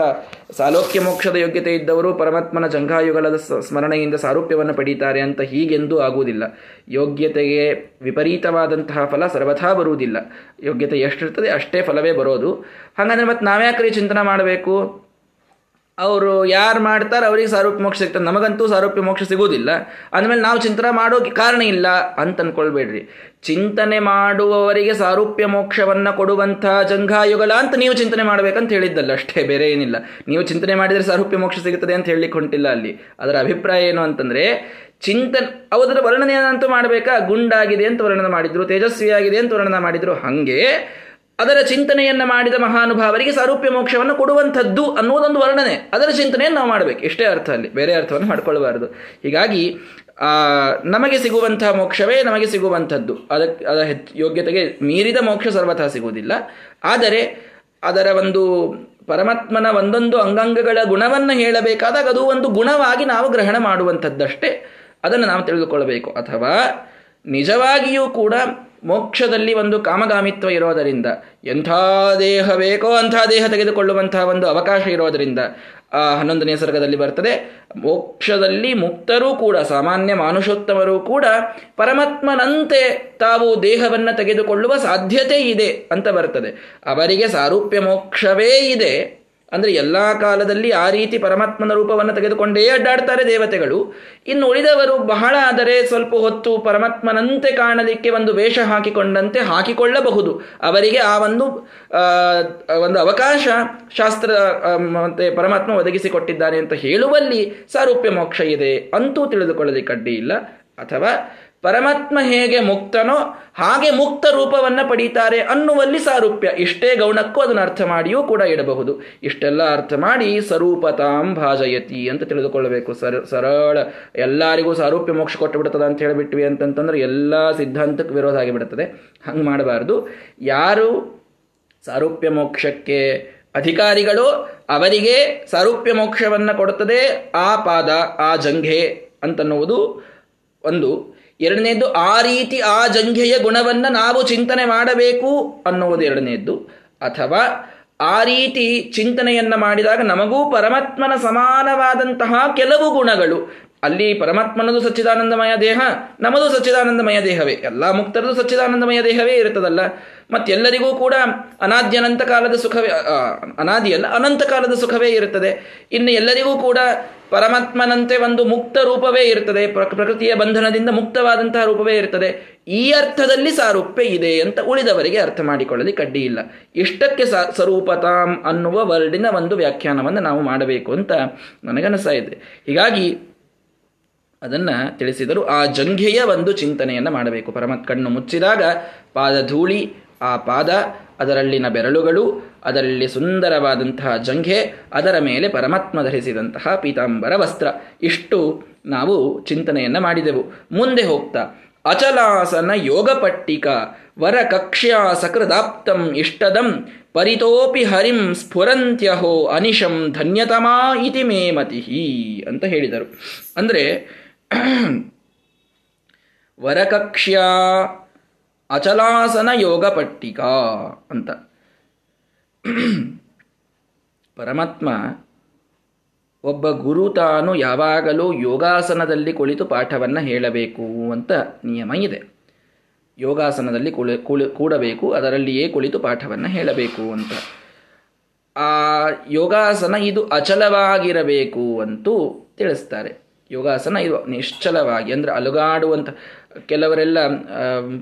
ಸಾಲೋಕ್ಯ ಮೋಕ್ಷದ ಯೋಗ್ಯತೆ ಇದ್ದವರು ಪರಮಾತ್ಮನ ಜಂಘಾಯುಗಲದ ಸ್ಮರಣೆಯಿಂದ ಸಾರೂಪ್ಯವನ್ನು ಪಡೀತಾರೆ ಅಂತ ಹೀಗೆಂದೂ ಆಗುವುದಿಲ್ಲ. ಯೋಗ್ಯತೆಗೆ ವಿಪರೀತವಾದಂತಹ ಫಲ ಸರ್ವಥಾ ಬರುವುದಿಲ್ಲ. ಯೋಗ್ಯತೆ ಎಷ್ಟಿರ್ತದೆ ಅಷ್ಟೇ ಫಲವೇ ಬರೋದು. ಹಾಗಂದ್ರೆ ಮತ್ತೆ ನಾವ್ಯಾಕ್ರಿ ಚಿಂತನೆ ಮಾಡಬೇಕು? ಅವರು ಯಾರು ಮಾಡ್ತಾರೆ ಅವರಿಗೆ ಸಾರೂಪ್ಯ ಮೋಕ್ಷ ಸಿಗ್ತದೆ. ನಮಗಂತೂ ಸಾರೂಪ್ಯ ಮೋಕ್ಷ ಸಿಗುವುದಿಲ್ಲ. ಅಂದಮೇಲೆ ನಾವು ಚಿಂತನೆ ಮಾಡೋಕೆ ಕಾರಣ ಇಲ್ಲ ಅಂತ ಅನ್ಕೊಳ್ಬೇಡ್ರಿ. ಚಿಂತನೆ ಮಾಡುವವರಿಗೆ ಸಾರೂಪ್ಯ ಮೋಕ್ಷವನ್ನು ಕೊಡುವಂತಹ ಜಂಘಾಯುಗಲ ಅಂತ ನೀವು ಚಿಂತನೆ ಮಾಡಬೇಕಂತ ಹೇಳಿದ್ದಲ್ಲ. ಅಷ್ಟೇ, ಬೇರೆ ಏನಿಲ್ಲ. ನೀವು ಚಿಂತನೆ ಮಾಡಿದರೆ ಸಾರೂಪ್ಯ ಮೋಕ್ಷ ಸಿಗುತ್ತದೆ ಅಂತ ಹೇಳಲಿಕ್ಕೆ ಹೊಂಟಿಲ್ಲ ಅಲ್ಲಿ. ಅದರ ಅಭಿಪ್ರಾಯ ಏನು ಅಂತಂದರೆ, ಚಿಂತನೆ ಅವದರ ವರ್ಣನೆಯನ್ನಂತೂ ಮಾಡಬೇಕಾ? ಗುಂಡಾಗಿದೆ ಅಂತ ವರ್ಣನೆ ಮಾಡಿದ್ರು, ತೇಜಸ್ವಿಯಾಗಿದೆ ಅಂತ ವರ್ಣನೆ ಮಾಡಿದ್ರು. ಹಂಗೆ ಅದರ ಚಿಂತನೆಯನ್ನು ಮಾಡಿದ ಮಹಾನುಭಾವರಿಗೆ ಸಾರೂಪ್ಯ ಮೋಕ್ಷವನ್ನು ಕೊಡುವಂಥದ್ದು ಅನ್ನೋದೊಂದು ವರ್ಣನೆ. ಅದರ ಚಿಂತನೆಯನ್ನು ನಾವು ಮಾಡಬೇಕು. ಇಷ್ಟೇ ಅರ್ಥ ಅಲ್ಲಿ. ಬೇರೆ ಅರ್ಥವನ್ನು ಮಾಡಿಕೊಳ್ಳಬಾರದು ಹೀಗಾಗಿ ನಮಗೆ ಸಿಗುವಂತಹ ಮೋಕ್ಷವೇ ನಮಗೆ ಸಿಗುವಂಥದ್ದು. ಅದಕ್ಕೆ ಅದರ ಯೋಗ್ಯತೆಗೆ ಮೀರಿದ ಮೋಕ್ಷ ಸರ್ವಥಾ ಸಿಗುವುದಿಲ್ಲ. ಆದರೆ, ಅದರ ಒಂದು ಪರಮಾತ್ಮನ ಒಂದೊಂದು ಅಂಗಾಂಗಗಳ ಗುಣವನ್ನು ಹೇಳಬೇಕಾದಾಗ ಅದು ಒಂದು ಗುಣವಾಗಿ ನಾವು ಗ್ರಹಣ ಮಾಡುವಂಥದ್ದಷ್ಟೇ. ಅದನ್ನು ನಾವು ತಿಳಿದುಕೊಳ್ಳಬೇಕು ಅಥವಾ ನಿಜವಾಗಿಯೂ ಕೂಡ ಮೋಕ್ಷದಲ್ಲಿ ಒಂದು ಕಾಮಗಾಮಿತ್ವ ಇರೋದರಿಂದ ಎಂಥ ದೇಹ ಬೇಕೋ ಅಂಥ ದೇಹ ತೆಗೆದುಕೊಳ್ಳುವಂತಹ ಒಂದು ಅವಕಾಶ ಇರೋದರಿಂದ ಆ ಹನ್ನೊಂದನೇ ಸರ್ಗದಲ್ಲಿ ಬರ್ತದೆ. ಮೋಕ್ಷದಲ್ಲಿ ಮುಕ್ತರೂ ಕೂಡ, ಸಾಮಾನ್ಯ ಮಾನುಷೋತ್ತಮರೂ ಕೂಡ ಪರಮಾತ್ಮನಂತೆ ತಾವು ದೇಹವನ್ನು ತೆಗೆದುಕೊಳ್ಳುವ ಸಾಧ್ಯತೆ ಇದೆ ಅಂತ ಬರ್ತದೆ. ಅವರಿಗೆ ಸಾರೂಪ್ಯ ಮೋಕ್ಷವೇ ಇದೆ. ಅಂದರೆ ಎಲ್ಲ ಕಾಲದಲ್ಲಿ ಆ ರೀತಿ ಪರಮಾತ್ಮನ ರೂಪವನ್ನು ತೆಗೆದುಕೊಂಡೇ ಅಡ್ಡಾಡ್ತಾರೆ ದೇವತೆಗಳು. ಇನ್ನು ಉಳಿದವರು ಬಹಳ ಆದರೆ ಸ್ವಲ್ಪ ಹೊತ್ತು ಪರಮಾತ್ಮನಂತೆ ಕಾಣಲಿಕ್ಕೆ ಒಂದು ವೇಷ ಹಾಕಿಕೊಂಡಂತೆ ಹಾಕಿಕೊಳ್ಳಬಹುದು. ಅವರಿಗೆ ಆ ಒಂದು ಒಂದು ಅವಕಾಶ ಶಾಸ್ತ್ರ ಮತ್ತೆ ಪರಮಾತ್ಮ ಒದಗಿಸಿಕೊಟ್ಟಿದ್ದಾನೆ ಅಂತ ಹೇಳುವಲ್ಲಿ ಸಾರೂಪ್ಯ ಮೋಕ್ಷ ಇದೆ ಅಂತೂ ತಿಳಿದುಕೊಳ್ಳಲಿಕ್ಕೆ ಅಡ್ಡಿ ಅಥವಾ ಪರಮಾತ್ಮ ಹೇಗೆ ಮುಕ್ತನೋ ಹಾಗೆ ಮುಕ್ತ ರೂಪವನ್ನ ಪಡೀತಾರೆ ಅನ್ನುವಲ್ಲಿ ಸಾರೂಪ್ಯ. ಇಷ್ಟೇ ಗೌಣಕ್ಕೂ ಅದನ್ನು ಅರ್ಥ ಮಾಡಿಯೂ ಕೂಡ ಇಡಬಹುದು. ಇಷ್ಟೆಲ್ಲ ಅರ್ಥ ಮಾಡಿ ಸ್ವರೂಪತಾಂ ಭಾಜಯತಿ ಅಂತ ತಿಳಿದುಕೊಳ್ಳಬೇಕು. ಸರ, ಸರಳ ಎಲ್ಲರಿಗೂ ಸಾರೂಪ್ಯ ಮೋಕ್ಷ ಕೊಟ್ಟು ಬಿಡ್ತದ ಅಂತ ಹೇಳಿಬಿಟ್ವಿ ಅಂತಂತಂದ್ರೆ ಎಲ್ಲ ಸಿದ್ಧಾಂತಕ್ಕೆ ವಿರೋಧ ಆಗಿಬಿಡುತ್ತದೆ ಹಂಗೆ ಮಾಡಬಾರ್ದು. ಯಾರು ಸಾರೂಪ್ಯ ಮೋಕ್ಷಕ್ಕೆ ಅಧಿಕಾರಿಗಳು ಅವರಿಗೆ ಸಾರೂಪ್ಯ ಮೋಕ್ಷವನ್ನು ಕೊಡುತ್ತದೆ ಆ ಪಾದ, ಆ ಜಂಘೆ ಅಂತನ್ನುವುದು ಒಂದು. ಎರಡನೇದ್ದು, ಆ ರೀತಿ ಆ ಜಂಘೆಯ ಗುಣವನ್ನು ನಾವು ಚಿಂತನೆ ಮಾಡಬೇಕು ಅನ್ನುವುದು ಎರಡನೇದ್ದು. ಅಥವಾ, ಆ ರೀತಿ ಚಿಂತನೆಯನ್ನು ಮಾಡಿದಾಗ ನಮಗೂ ಪರಮಾತ್ಮನ ಸಮಾನವಾದಂತಹ ಕೆಲವು ಗುಣಗಳು. ಅಲ್ಲಿ ಪರಮಾತ್ಮನದು ಸಚ್ಚಿದಾನಂದಮಯ ದೇಹ ನಮ್ಮದು ಸಚ್ಚಿದಾನಂದಮಯ ದೇಹವೇ. ಎಲ್ಲ ಮುಕ್ತರದು ಸಚ್ಚಿದಾನಂದಮಯ ದೇಹವೇ ಇರುತ್ತದಲ್ಲ. ಮತ್ತೆಲ್ಲರಿಗೂ ಕೂಡ ಅನಾದ್ಯನಂತ ಕಾಲದ ಸುಖವೇ ಅನಾದಿಯಲ್ಲ ಅನಂತ ಕಾಲದ ಸುಖವೇ ಇರುತ್ತದೆ. ಇನ್ನು ಎಲ್ಲರಿಗೂ ಕೂಡ ಪರಮಾತ್ಮನಂತೆ ಒಂದು ಮುಕ್ತ ರೂಪವೇ ಇರುತ್ತದೆ. ಪ್ರಕೃತಿಯ ಬಂಧನದಿಂದ ಮುಕ್ತವಾದಂತಹ ರೂಪವೇ ಇರುತ್ತದೆ. ಈ ಅರ್ಥದಲ್ಲಿ ಸಾರೂಪ್ಯ ಇದೆ ಅಂತ ಉಳಿದವರಿಗೆ ಅರ್ಥ ಮಾಡಿಕೊಳ್ಳಲಿ ಕಡ್ಡಿ ಇಲ್ಲ. ಇಷ್ಟಕ್ಕೆ ಸ್ವರೂಪತಾಂ ಅನ್ನುವ ವರ್ಡಿನ ಒಂದು ವ್ಯಾಖ್ಯಾನವನ್ನು ನಾವು ಮಾಡಬೇಕು ಅಂತ ನನಗನಿಸ್ತಾ ಇದೆ. ಹೀಗಾಗಿ ಅದನ್ನ ತಿಳಿಸಿದರು ಆ ಜಂಘೆಯ ಒಂದು ಚಿಂತನೆಯನ್ನು ಮಾಡಬೇಕು. ಪರಮತ್ ಕಣ್ಣು ಮುಚ್ಚಿದಾಗ ಪಾದ ಧೂಳಿ ಆ ಪಾದ, ಅದರಲ್ಲಿನ ಬೆರಳುಗಳು, ಅದರಲ್ಲಿ ಸುಂದರವಾದಂತಹ ಜಂಘೆ, ಅದರ ಮೇಲೆ ಪರಮಾತ್ಮ ಧರಿಸಿದಂತಹ ಪೀತಾಂಬರ ವಸ್ತ್ರ. ಇಷ್ಟು ನಾವು ಚಿಂತನೆಯನ್ನು ಮಾಡಿದೆವು. ಮುಂದೆ ಹೋಗ್ತಾ, ಅಚಲಾಸನ ಯೋಗ ಪಟ್ಟಿಕ, ವರ ಕಕ್ಷ್ಯಾ ಸಕೃದಾಪ್ತಂ ಇಷ್ಟದಂ, ಪರಿತೋಪಿ ಹರಿಂ ಸ್ಫುರಂತ್ಯಹೋ ಅನಿಶಂ ಧನ್ಯತಮಾ ಇತಿ ಮೇ ಮತಿಹಿ ಅಂತ ಹೇಳಿದರು. ಅಂದರೆ ವರಕಕ್ಷ್ಯಾ ಅಚಲಾಸನ ಯೋಗ ಪಟ್ಟಿಕಾ ಅಂತ. ಪರಮಾತ್ಮ ಒಬ್ಬ ಗುರು ತಾನು ಯಾವಾಗಲೂ ಯೋಗಾಸನದಲ್ಲಿ ಕುಳಿತು ಪಾಠವನ್ನು ಹೇಳಬೇಕು ಅಂತ ನಿಯಮ ಇದೆ. ಯೋಗಾಸನದಲ್ಲಿ ಕುಳಿ ಕುಳಿ, ಕೂಡಬೇಕು, ಅದರಲ್ಲಿಯೇ ಕುಳಿತು ಪಾಠವನ್ನು ಹೇಳಬೇಕು ಅಂತ. ಆ ಯೋಗಾಸನ ಇದು ಅಚಲವಾಗಿರಬೇಕು ಅಂತೂ ತಿಳಿಸ್ತಾರೆ. ಯೋಗಾಸನ ಇದು ನಿಶ್ಚಲವಾಗಿ ಅಂದರೆ ಅಲುಗಾಡುವಂಥ ಕೆಲವರೆಲ್ಲ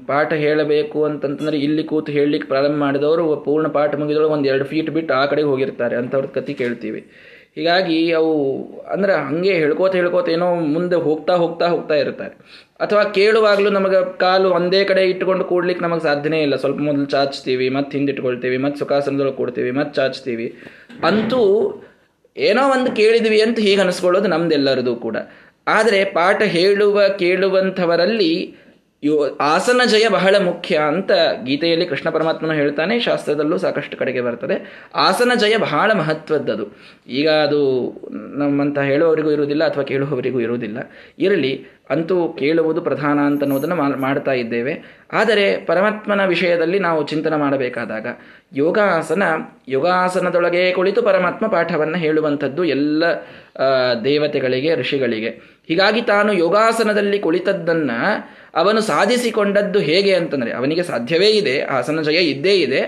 ಪಾಠ ಹೇಳಬೇಕು ಅಂತಂತಂದರೆ ಇಲ್ಲಿ ಕೂತು ಹೇಳಲಿಕ್ಕೆ ಪ್ರಾರಂಭ ಮಾಡಿದವರು ಪೂರ್ಣ ಪಾಠ ಮುಗಿದೊಳಗೆ ಒಂದು ಎರಡು ಫೀಟ್ ಬಿಟ್ಟು ಆ ಕಡೆಗೆ ಹೋಗಿರ್ತಾರೆ ಅಂಥವ್ರ ಕತಿ ಕೇಳ್ತೀವಿ. ಹೀಗಾಗಿ ಅವು ಅಂದ್ರೆ ಹಂಗೆ ಹೇಳ್ಕೋತ ಹೇಳ್ಕೋತ ಏನೋ ಮುಂದೆ ಹೋಗ್ತಾ ಹೋಗ್ತಾ ಹೋಗ್ತಾ ಇರ್ತಾರೆ. ಅಥವಾ ಕೇಳುವಾಗಲೂ ನಮಗೆ ಕಾಲು ಒಂದೇ ಕಡೆ ಇಟ್ಟುಕೊಂಡು ಕೂಡ್ಲಿಕ್ಕೆ ನಮಗೆ ಸಾಧ್ಯನೇ ಇಲ್ಲ. ಸ್ವಲ್ಪ ಮೊದಲು ಚಾಚ್ತೀವಿ, ಮತ್ತು ಹಿಂದಿಟ್ಕೊಳ್ತೀವಿ, ಮತ್ತು ಸುಖಾಸನದೊಳಗೆ ಕೊಡ್ತೀವಿ, ಮತ್ತು ಚಾಚ್ತೀವಿ. ಅಂತೂ ಏನೋ ಒಂದು ಕೇಳಿದ್ವಿ ಅಂತ ಹೀಗೆ ಅನಿಸ್ಕೊಳ್ಳೋದು ನಮ್ದೆಲ್ಲರದು ಕೂಡ. ಆದರೆ ಪಾಠ ಹೇಳುವ ಕೇಳುವಂಥವರಲ್ಲಿ ಯೋ ಆಸನ ಜಯ ಬಹಳ ಮುಖ್ಯ ಅಂತ ಗೀತೆಯಲ್ಲಿ ಕೃಷ್ಣ ಪರಮಾತ್ಮನು ಹೇಳ್ತಾನೆ, ಶಾಸ್ತ್ರದಲ್ಲೂ ಸಾಕಷ್ಟು ಕಡೆಗೆ ಬರ್ತದೆ. ಆಸನ ಜಯ ಬಹಳ ಮಹತ್ವದ್ದದು. ಈಗ ಅದು ನಮ್ಮಂತ ಹೇಳುವವರಿಗೂ ಇರುವುದಿಲ್ಲ ಅಥವಾ ಕೇಳುವವರಿಗೂ ಇರುವುದಿಲ್ಲ. ಇರಲಿ, ಅಂತೂ ಕೇಳುವುದು ಪ್ರಧಾನ ಅಂತ ಅಂತನ್ನುವುದನ್ನು ಮಾಡ್ತಾ ಇದ್ದೇವೆ. ಆದರೆ ಪರಮಾತ್ಮನ ವಿಷಯದಲ್ಲಿ ನಾವು ಚಿಂತನೆ ಮಾಡಬೇಕಾದಾಗ, ಯೋಗಾಸನ, ಯೋಗಾಸನದೊಳಗೆ ಕುಳಿತು ಪರಮಾತ್ಮ ಪಾಠವನ್ನು ಹೇಳುವಂಥದ್ದು ಎಲ್ಲ ದೇವತೆಗಳಿಗೆ, ಋಷಿಗಳಿಗೆ. ಹೀಗಾಗಿ ತಾನು ಯೋಗಾಸನದಲ್ಲಿ ಕುಳಿತದ್ದನ್ನ ಅವನು ಸಾಧಿಸಿಕೊಂಡದ್ದು ಹೇಗೆ ಅಂತಂದ್ರೆ ಅವನಿಗೆ ಸಾಧ್ಯವೇ ಇದೆ, ಆಸನ ಜಯ ಇದ್ದೇ ಇದೆ.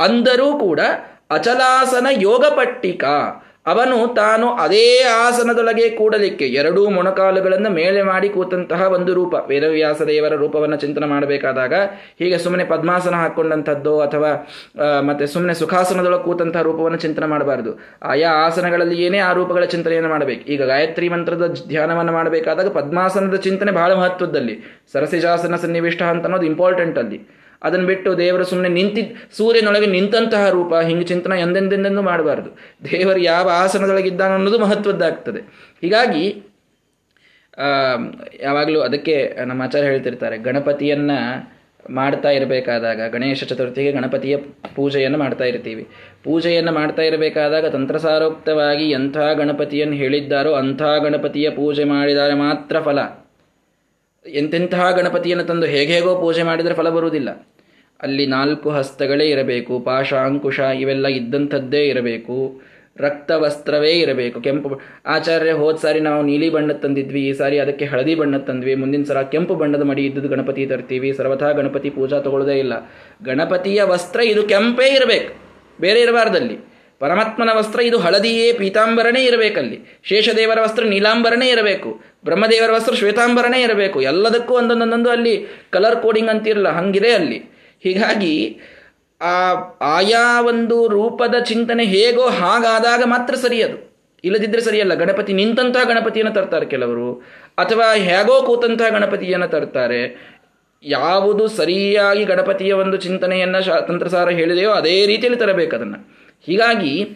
ಅಂದರೂ ಕೂಡ ಅಚಲಾಸನ ಯೋಗ ಪಟ್ಟಿಕಾ ಅವನು ತಾನು ಅದೇ ಆಸನದೊಳಗೆ ಕೂಡಲಿಕ್ಕೆ ಎರಡೂ ಮೊಣಕಾಲುಗಳನ್ನು ಮೇಲೆ ಮಾಡಿ ಕೂತಂತಹ ಒಂದು ರೂಪ. ವೇದವ್ಯಾಸ ದೇವರ ರೂಪವನ್ನು ಚಿಂತನೆ ಮಾಡಬೇಕಾದಾಗ ಹೀಗೆ ಸುಮ್ಮನೆ ಪದ್ಮಾಸನ ಹಾಕ್ಕೊಂಡಂಥದ್ದು ಅಥವಾ ಮತ್ತೆ ಸುಮ್ಮನೆ ಸುಖಾಸನದೊಳಗೆ ಕೂತಂತಹ ರೂಪವನ್ನು ಚಿಂತನೆ ಮಾಡಬಾರದು. ಆಯಾ ಆಸನಗಳಲ್ಲಿ ಏನೇ ಆ ರೂಪಗಳ ಚಿಂತನೆಯನ್ನು ಮಾಡಬೇಕು. ಈಗ ಗಾಯತ್ರಿ ಮಂತ್ರದ ಧ್ಯಾನವನ್ನು ಮಾಡಬೇಕಾದಾಗ ಪದ್ಮಾಸನದ ಚಿಂತನೆ ಬಹಳ ಮಹತ್ವದಲ್ಲಿ ಸರಸಿಜಾಸನ ಸನ್ನಿವಿಷ್ಟ ಅಂತ ಅನ್ನೋದು ಇಂಪಾರ್ಟೆಂಟ್ ಅಲ್ಲಿ. ಅದನ್ನು ಬಿಟ್ಟು ದೇವರು ಸುಮ್ಮನೆ ನಿಂತಿದ್ದ ಸೂರ್ಯನೊಳಗೆ ನಿಂತಹ ರೂಪ ಹಿಂಗೆ ಚಿಂತನ ಎಂದೆಂದೆಂದೆಂದು ಮಾಡಬಾರ್ದು. ದೇವರು ಯಾವ ಆಸನದೊಳಗಿದ್ದಾನೆ ಅನ್ನೋದು ಮಹತ್ವದ್ದಾಗ್ತದೆ. ಹೀಗಾಗಿ ಯಾವಾಗಲೂ ಅದಕ್ಕೆ ನಮ್ಮ ಆಚಾರ್ಯ ಹೇಳ್ತಿರ್ತಾರೆ, ಗಣಪತಿಯನ್ನ ಮಾಡ್ತಾ ಇರಬೇಕಾದಾಗ, ಗಣೇಶ ಚತುರ್ಥಿಗೆ ಗಣಪತಿಯ ಪೂಜೆಯನ್ನು ಮಾಡ್ತಾ ಇರ್ತೀವಿ. ಪೂಜೆಯನ್ನು ಮಾಡ್ತಾ ಇರಬೇಕಾದಾಗ ತಂತ್ರಸಾರೋಕ್ತವಾಗಿ ಎಂಥ ಗಣಪತಿಯನ್ನು ಹೇಳಿದ್ದಾರೋ ಅಂಥ ಗಣಪತಿಯ ಪೂಜೆ ಮಾಡಿದರೆ ಮಾತ್ರ ಫಲ. ಎಂತೆಂತಹ ಗಣಪತಿಯನ್ನು ತಂದು ಹೇಗೆ ಹೇಗೋ ಪೂಜೆ ಮಾಡಿದರೆ ಫಲ ಬರುವುದಿಲ್ಲ. ಅಲ್ಲಿ ನಾಲ್ಕು ಹಸ್ತಗಳೇ ಇರಬೇಕು ಪಾಶ ಅಂಕುಶ ಇವೆಲ್ಲ ಇದ್ದಂಥದ್ದೇ ಇರಬೇಕು ರಕ್ತ ವಸ್ತ್ರವೇ ಇರಬೇಕು, ಕೆಂಪು ಆಚಾರ್ಯ ಹೋದ ಸಾರಿ ನಾವು ನೀಲಿ ಬಣ್ಣ ತಂದಿದ್ವಿ, ಈ ಸಾರಿ ಅದಕ್ಕೆ ಹಳದಿ ಬಣ್ಣ ತಂದ್ವಿ, ಮುಂದಿನ ಸಲ ಕೆಂಪು ಬಣ್ಣದ ಮಡಿ ಇದ್ದದ್ದು ಗಣಪತಿ ತರ್ತೀವಿ, ಸರ್ವಥಾ ಗಣಪತಿ ಪೂಜಾ ತಗೊಳ್ಳೋದೇ ಇಲ್ಲ. ಗಣಪತಿಯ ವಸ್ತ್ರ ಇದು ಕೆಂಪೇ ಇರಬೇಕು, ಬೇರೆ ಇರಬಾರ್ದಲ್ಲಿ. ಪರಮಾತ್ಮನ ವಸ್ತ್ರ ಇದು ಹಳದಿಯೇ, ಪೀತಾಂಬರನೇ ಇರಬೇಕಲ್ಲಿ. ಶೇಷದೇವರ ವಸ್ತ್ರ ನೀಲಾಂಬರನೇ ಇರಬೇಕು, ಬ್ರಹ್ಮದೇವರ ವಸ್ತ್ರ ಶ್ವೇತಾಂಬರನೇ ಇರಬೇಕು, ಎಲ್ಲದಕ್ಕೂ ಒಂದೊಂದೊಂದೊಂದು ಅಲ್ಲಿ ಕಲರ್ ಕೋಡಿಂಗ್ ಅಂತಿರಲ್ಲ, ಹಂಗಿದೆ ಅಲ್ಲಿ. ಹೀಗಾಗಿ ಆ ಆಯಾ ಒಂದು ರೂಪದ ಚಿಂತನೆ ಹೇಗೋ ಹಾಗಾದಾಗ ಮಾತ್ರ ಸರಿಯದು. ಇಲ್ಲದಿದ್ದರೆ ಸರಿಯಲ್ಲ. ಗಣಪತಿ ನಿಂತಹ ಗಣಪತಿಯನ್ನು ತರ್ತಾರೆ ಕೆಲವರು. ಅಥವಾ ಹೇಗೋ ಕೂತಂತಹ ಗಣಪತಿಯನ್ನು ತರ್ತಾರೆ. ಯಾವುದು ಸರಿಯಾಗಿ ಗಣಪತಿಯ ಒಂದು ಚಿಂತನೆಯನ್ನು ತಂತ್ರಸಾರ ಹೇಳಿದೆಯೋ ಅದೇ ರೀತಿಯಲ್ಲಿ ತರಬೇಕು ಅದನ್ನು. ಹೀಗಾಗಿ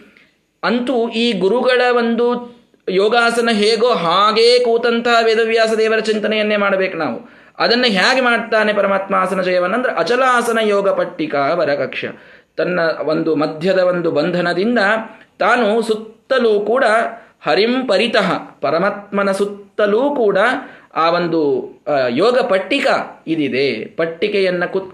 ಅಂತೂ ಈ ಗುರುಗಳ ಒಂದು ಯೋಗಾಸನ ಹೇಗೋ ಹಾಗೇ ಕೂತಂತಹ ವೇದವ್ಯಾಸ ದೇವರ ಚಿಂತನೆಯನ್ನೇ ಮಾಡಬೇಕು ನಾವು. ಅದನ್ನು ಹೇಗೆ ಮಾಡ್ತಾನೆ ಪರಮಾತ್ಮ ಆಸನ ಜಯವನ್ನಂದ್ರೆ ಅಚಲಾಸನ ಯೋಗ ಪಟ್ಟಿಕಾ ವರಕಕ್ಷ ತನ್ನ ಒಂದು ಮಧ್ಯದ ಒಂದು ಬಂಧನದಿಂದ ತಾನು ಸುತ್ತಲೂ ಕೂಡ ಹರಿಂ ಪರಿತಃ, ಪರಮಾತ್ಮನ ಸುತ್ತಲೂ ಕೂಡ ಆ ಒಂದು ಯೋಗ ಪಟ್ಟಿಕ ಇದಿದೆ. ಪಟ್ಟಿಕೆಯನ್ನು ಕುತ್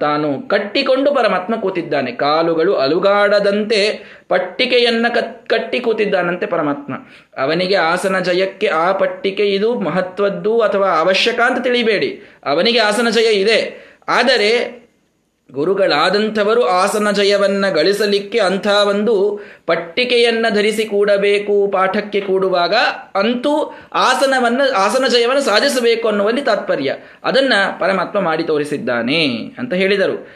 ತಾನು ಕಟ್ಟಿಕೊಂಡು ಪರಮಾತ್ಮ ಕೂತಿದ್ದಾನೆ. ಕಾಲುಗಳು ಅಲುಗಾಡದಂತೆ ಪಟ್ಟಿಕೆಯನ್ನ ಕಟ್ಟಿ ಕೂತಿದ್ದಾನಂತೆ ಪರಮಾತ್ಮ. ಅವನಿಗೆ ಆಸನ ಜಯಕ್ಕೆ ಆ ಪಟ್ಟಿಕೆ ಇದು ಮಹತ್ವದ್ದು ಅಥವಾ ಅವಶ್ಯಕ ಅಂತ ತಿಳಿಬೇಡಿ. ಅವನಿಗೆ ಆಸನ ಜಯ ಇದೆ. ಆದರೆ ಗುರುಗಳಾದಂಥವರು ಆಸನ ಜಯವನ್ನ ಗಳಿಸಲಿಕ್ಕೆ ಅಂಥ ಒಂದು ಪಟ್ಟಿಕೆಯನ್ನ ಧರಿಸಿ ಕೂಡಬೇಕು, ಪಾಠಕ್ಕೆ ಕೂಡುವಾಗ ಅಂತೂ ಆಸನವನ್ನು, ಆಸನ ಜಯವನ್ನು ಸಾಧಿಸಬೇಕು ಅನ್ನುವಲ್ಲಿ ತಾತ್ಪರ್ಯ. ಅದನ್ನ ಪರಮಾತ್ಮ ಮಾಡಿ ತೋರಿಸಿದ್ದಾನೆ ಅಂತ ಹೇಳಿದರು.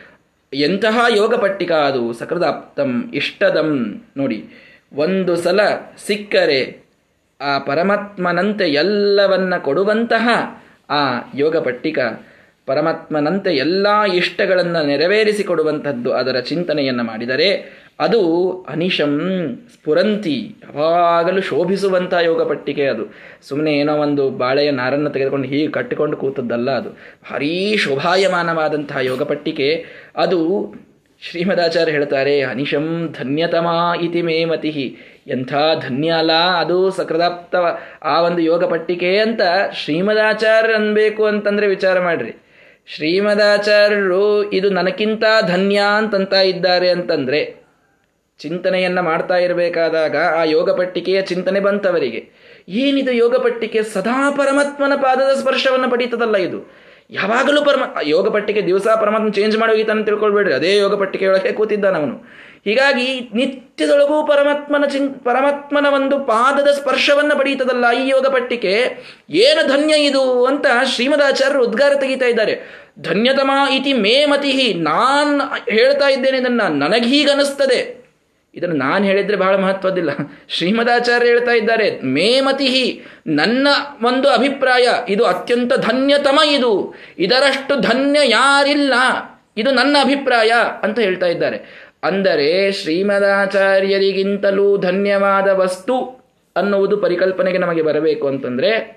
ಎಂತಹ ಯೋಗ ಪಟ್ಟಿಕ ಅದು? ಸಕೃದಾಪ್ತಂ, ಇಷ್ಟದಂ. ನೋಡಿ, ಒಂದು ಸಲ ಸಿಕ್ಕರೆ ಆ ಪರಮಾತ್ಮನಂತೆ ಎಲ್ಲವನ್ನ ಕೊಡುವಂತಹ ಆ ಯೋಗ ಪಟ್ಟಿಕ ಪರಮಾತ್ಮನಂತೆ ಎಲ್ಲ ಇಷ್ಟಗಳನ್ನು ನೆರವೇರಿಸಿಕೊಡುವಂಥದ್ದು ಅದರ ಚಿಂತನೆಯನ್ನು ಮಾಡಿದರೆ ಅದು ಅನಿಶಂ ಸ್ಫುರಂತಿ, ಯಾವಾಗಲೂ ಶೋಭಿಸುವಂಥ ಯೋಗ ಪಟ್ಟಿಕೆ ಅದು. ಸುಮ್ಮನೆ ಏನೋ ಒಂದು ಬಾಳೆಯ ನಾರನ್ನು ತೆಗೆದುಕೊಂಡು ಹೀಗೆ ಕಟ್ಟಿಕೊಂಡು ಕೂತದ್ದಲ್ಲ ಅದು. ಭಾರೀ ಶೋಭಾಯಮಾನವಾದಂತಹ ಯೋಗ ಪಟ್ಟಿಕೆ. ಅದು ಶ್ರೀಮದಾಚಾರ್ಯ ಹೇಳ್ತಾರೆ, ಅನಿಶಂ ಧನ್ಯತಮಾ ಇತಿ ಮೇ ಮತಿ ಎಂಥ ಧನ್ಯ ಅಲ್ಲ ಅದು ಸಕೃದಾಪ್ತವ ಆ ಒಂದು ಯೋಗ ಪಟ್ಟಿಕೆ ಅಂತ ಶ್ರೀಮದಾಚಾರ್ಯ ಅನ್ಬೇಕು ಅಂತಂದ್ರೆ ವಿಚಾರ ಮಾಡ್ರಿ. ಶ್ರೀಮದಾಚಾರ್ಯರು ಇದು ನನಗಿಂತ ಧನ್ಯ ಅಂತಂತ ಇದ್ದಾರೆ ಅಂತಂದ್ರೆ ಚಿಂತನೆಯನ್ನ ಮಾಡ್ತಾ ಇರಬೇಕಾದಾಗ ಆ ಯೋಗ ಪಟ್ಟಿಕೆಯ ಚಿಂತನೆ ಬಂತವರಿಗೆ. ಏನಿದು ಯೋಗ ಪಟ್ಟಿಕೆ? ಸದಾ ಪರಮಾತ್ಮನ ಪಾದದ ಸ್ಪರ್ಶವನ್ನು ಪಡೀತದಲ್ಲ ಇದು. ಯಾವಾಗಲೂ ಪರಮ, ಯೋಗ ಪಟ್ಟಿಕೆ ದಿವಸ ಪರಮಾತ್ಮ ಚೇಂಜ್ ಮಾಡಿ ತಿಳ್ಕೊಳ್ಬೇಡ್ರಿ. ಅದೇ ಯೋಗ ಪಟ್ಟಿಕೆಯೊಳಗೆ ಕೂತಿದ್ದಾನವನು ಹೀಗಾಗಿ ನಿತ್ಯದೊಳಗೂ ಪರಮಾತ್ಮನ ಚಿನ್, ಪರಮಾತ್ಮನ ಒಂದು ಪಾದದ ಸ್ಪರ್ಶವನ್ನು ಪಡೀತದಲ್ಲ ಈ ಯೋಗ ಪಟ್ಟಿಕೆ? ಏನು ಧನ್ಯ ಇದು ಅಂತ ಶ್ರೀಮದಾಚಾರ್ಯರು ಉದ್ಗಾರ ತೆಗಿತಾ ಇದ್ದಾರೆ. ಧನ್ಯತಮ ಇತಿ ಮೇ ಮತಿ ನಾನ್ ಹೇಳ್ತಾ ಇದ್ದೇನೆ ಇದನ್ನ. ನನಗೀಗನಿಸ್ತದೆ. ಇದನ್ನು ನಾನು ಹೇಳಿದ್ರೆ ಬಹಳ ಮಹತ್ವದಿಲ್ಲ ಶ್ರೀಮದಾಚಾರ್ಯ ಹೇಳ್ತಾ ಇದ್ದಾರೆ, ಮೇ ಮತಿಹಿ, ನನ್ನ ಒಂದು ಅಭಿಪ್ರಾಯ, ಇದು ಅತ್ಯಂತ ಧನ್ಯತಮ ಇದು. ಇದರಷ್ಟು ಧನ್ಯ ಯಾರಿಲ್ಲ, ಇದು ನನ್ನ ಅಭಿಪ್ರಾಯ, ಅಂತ ಹೇಳ್ತಾ ಇದ್ದಾರೆ. ಅಂದರೆ ಶ್ರೀಮದಾಚಾರ್ಯರಿಗಿಂತಲೂ ಧನ್ಯವಾದ ವಸ್ತು ಅನ್ನುವುದು ಪರಿಕಲ್ಪನೆಗೆ ನಮಗೆ ಬರಬೇಕು ಅಂತಂದ್ರೆ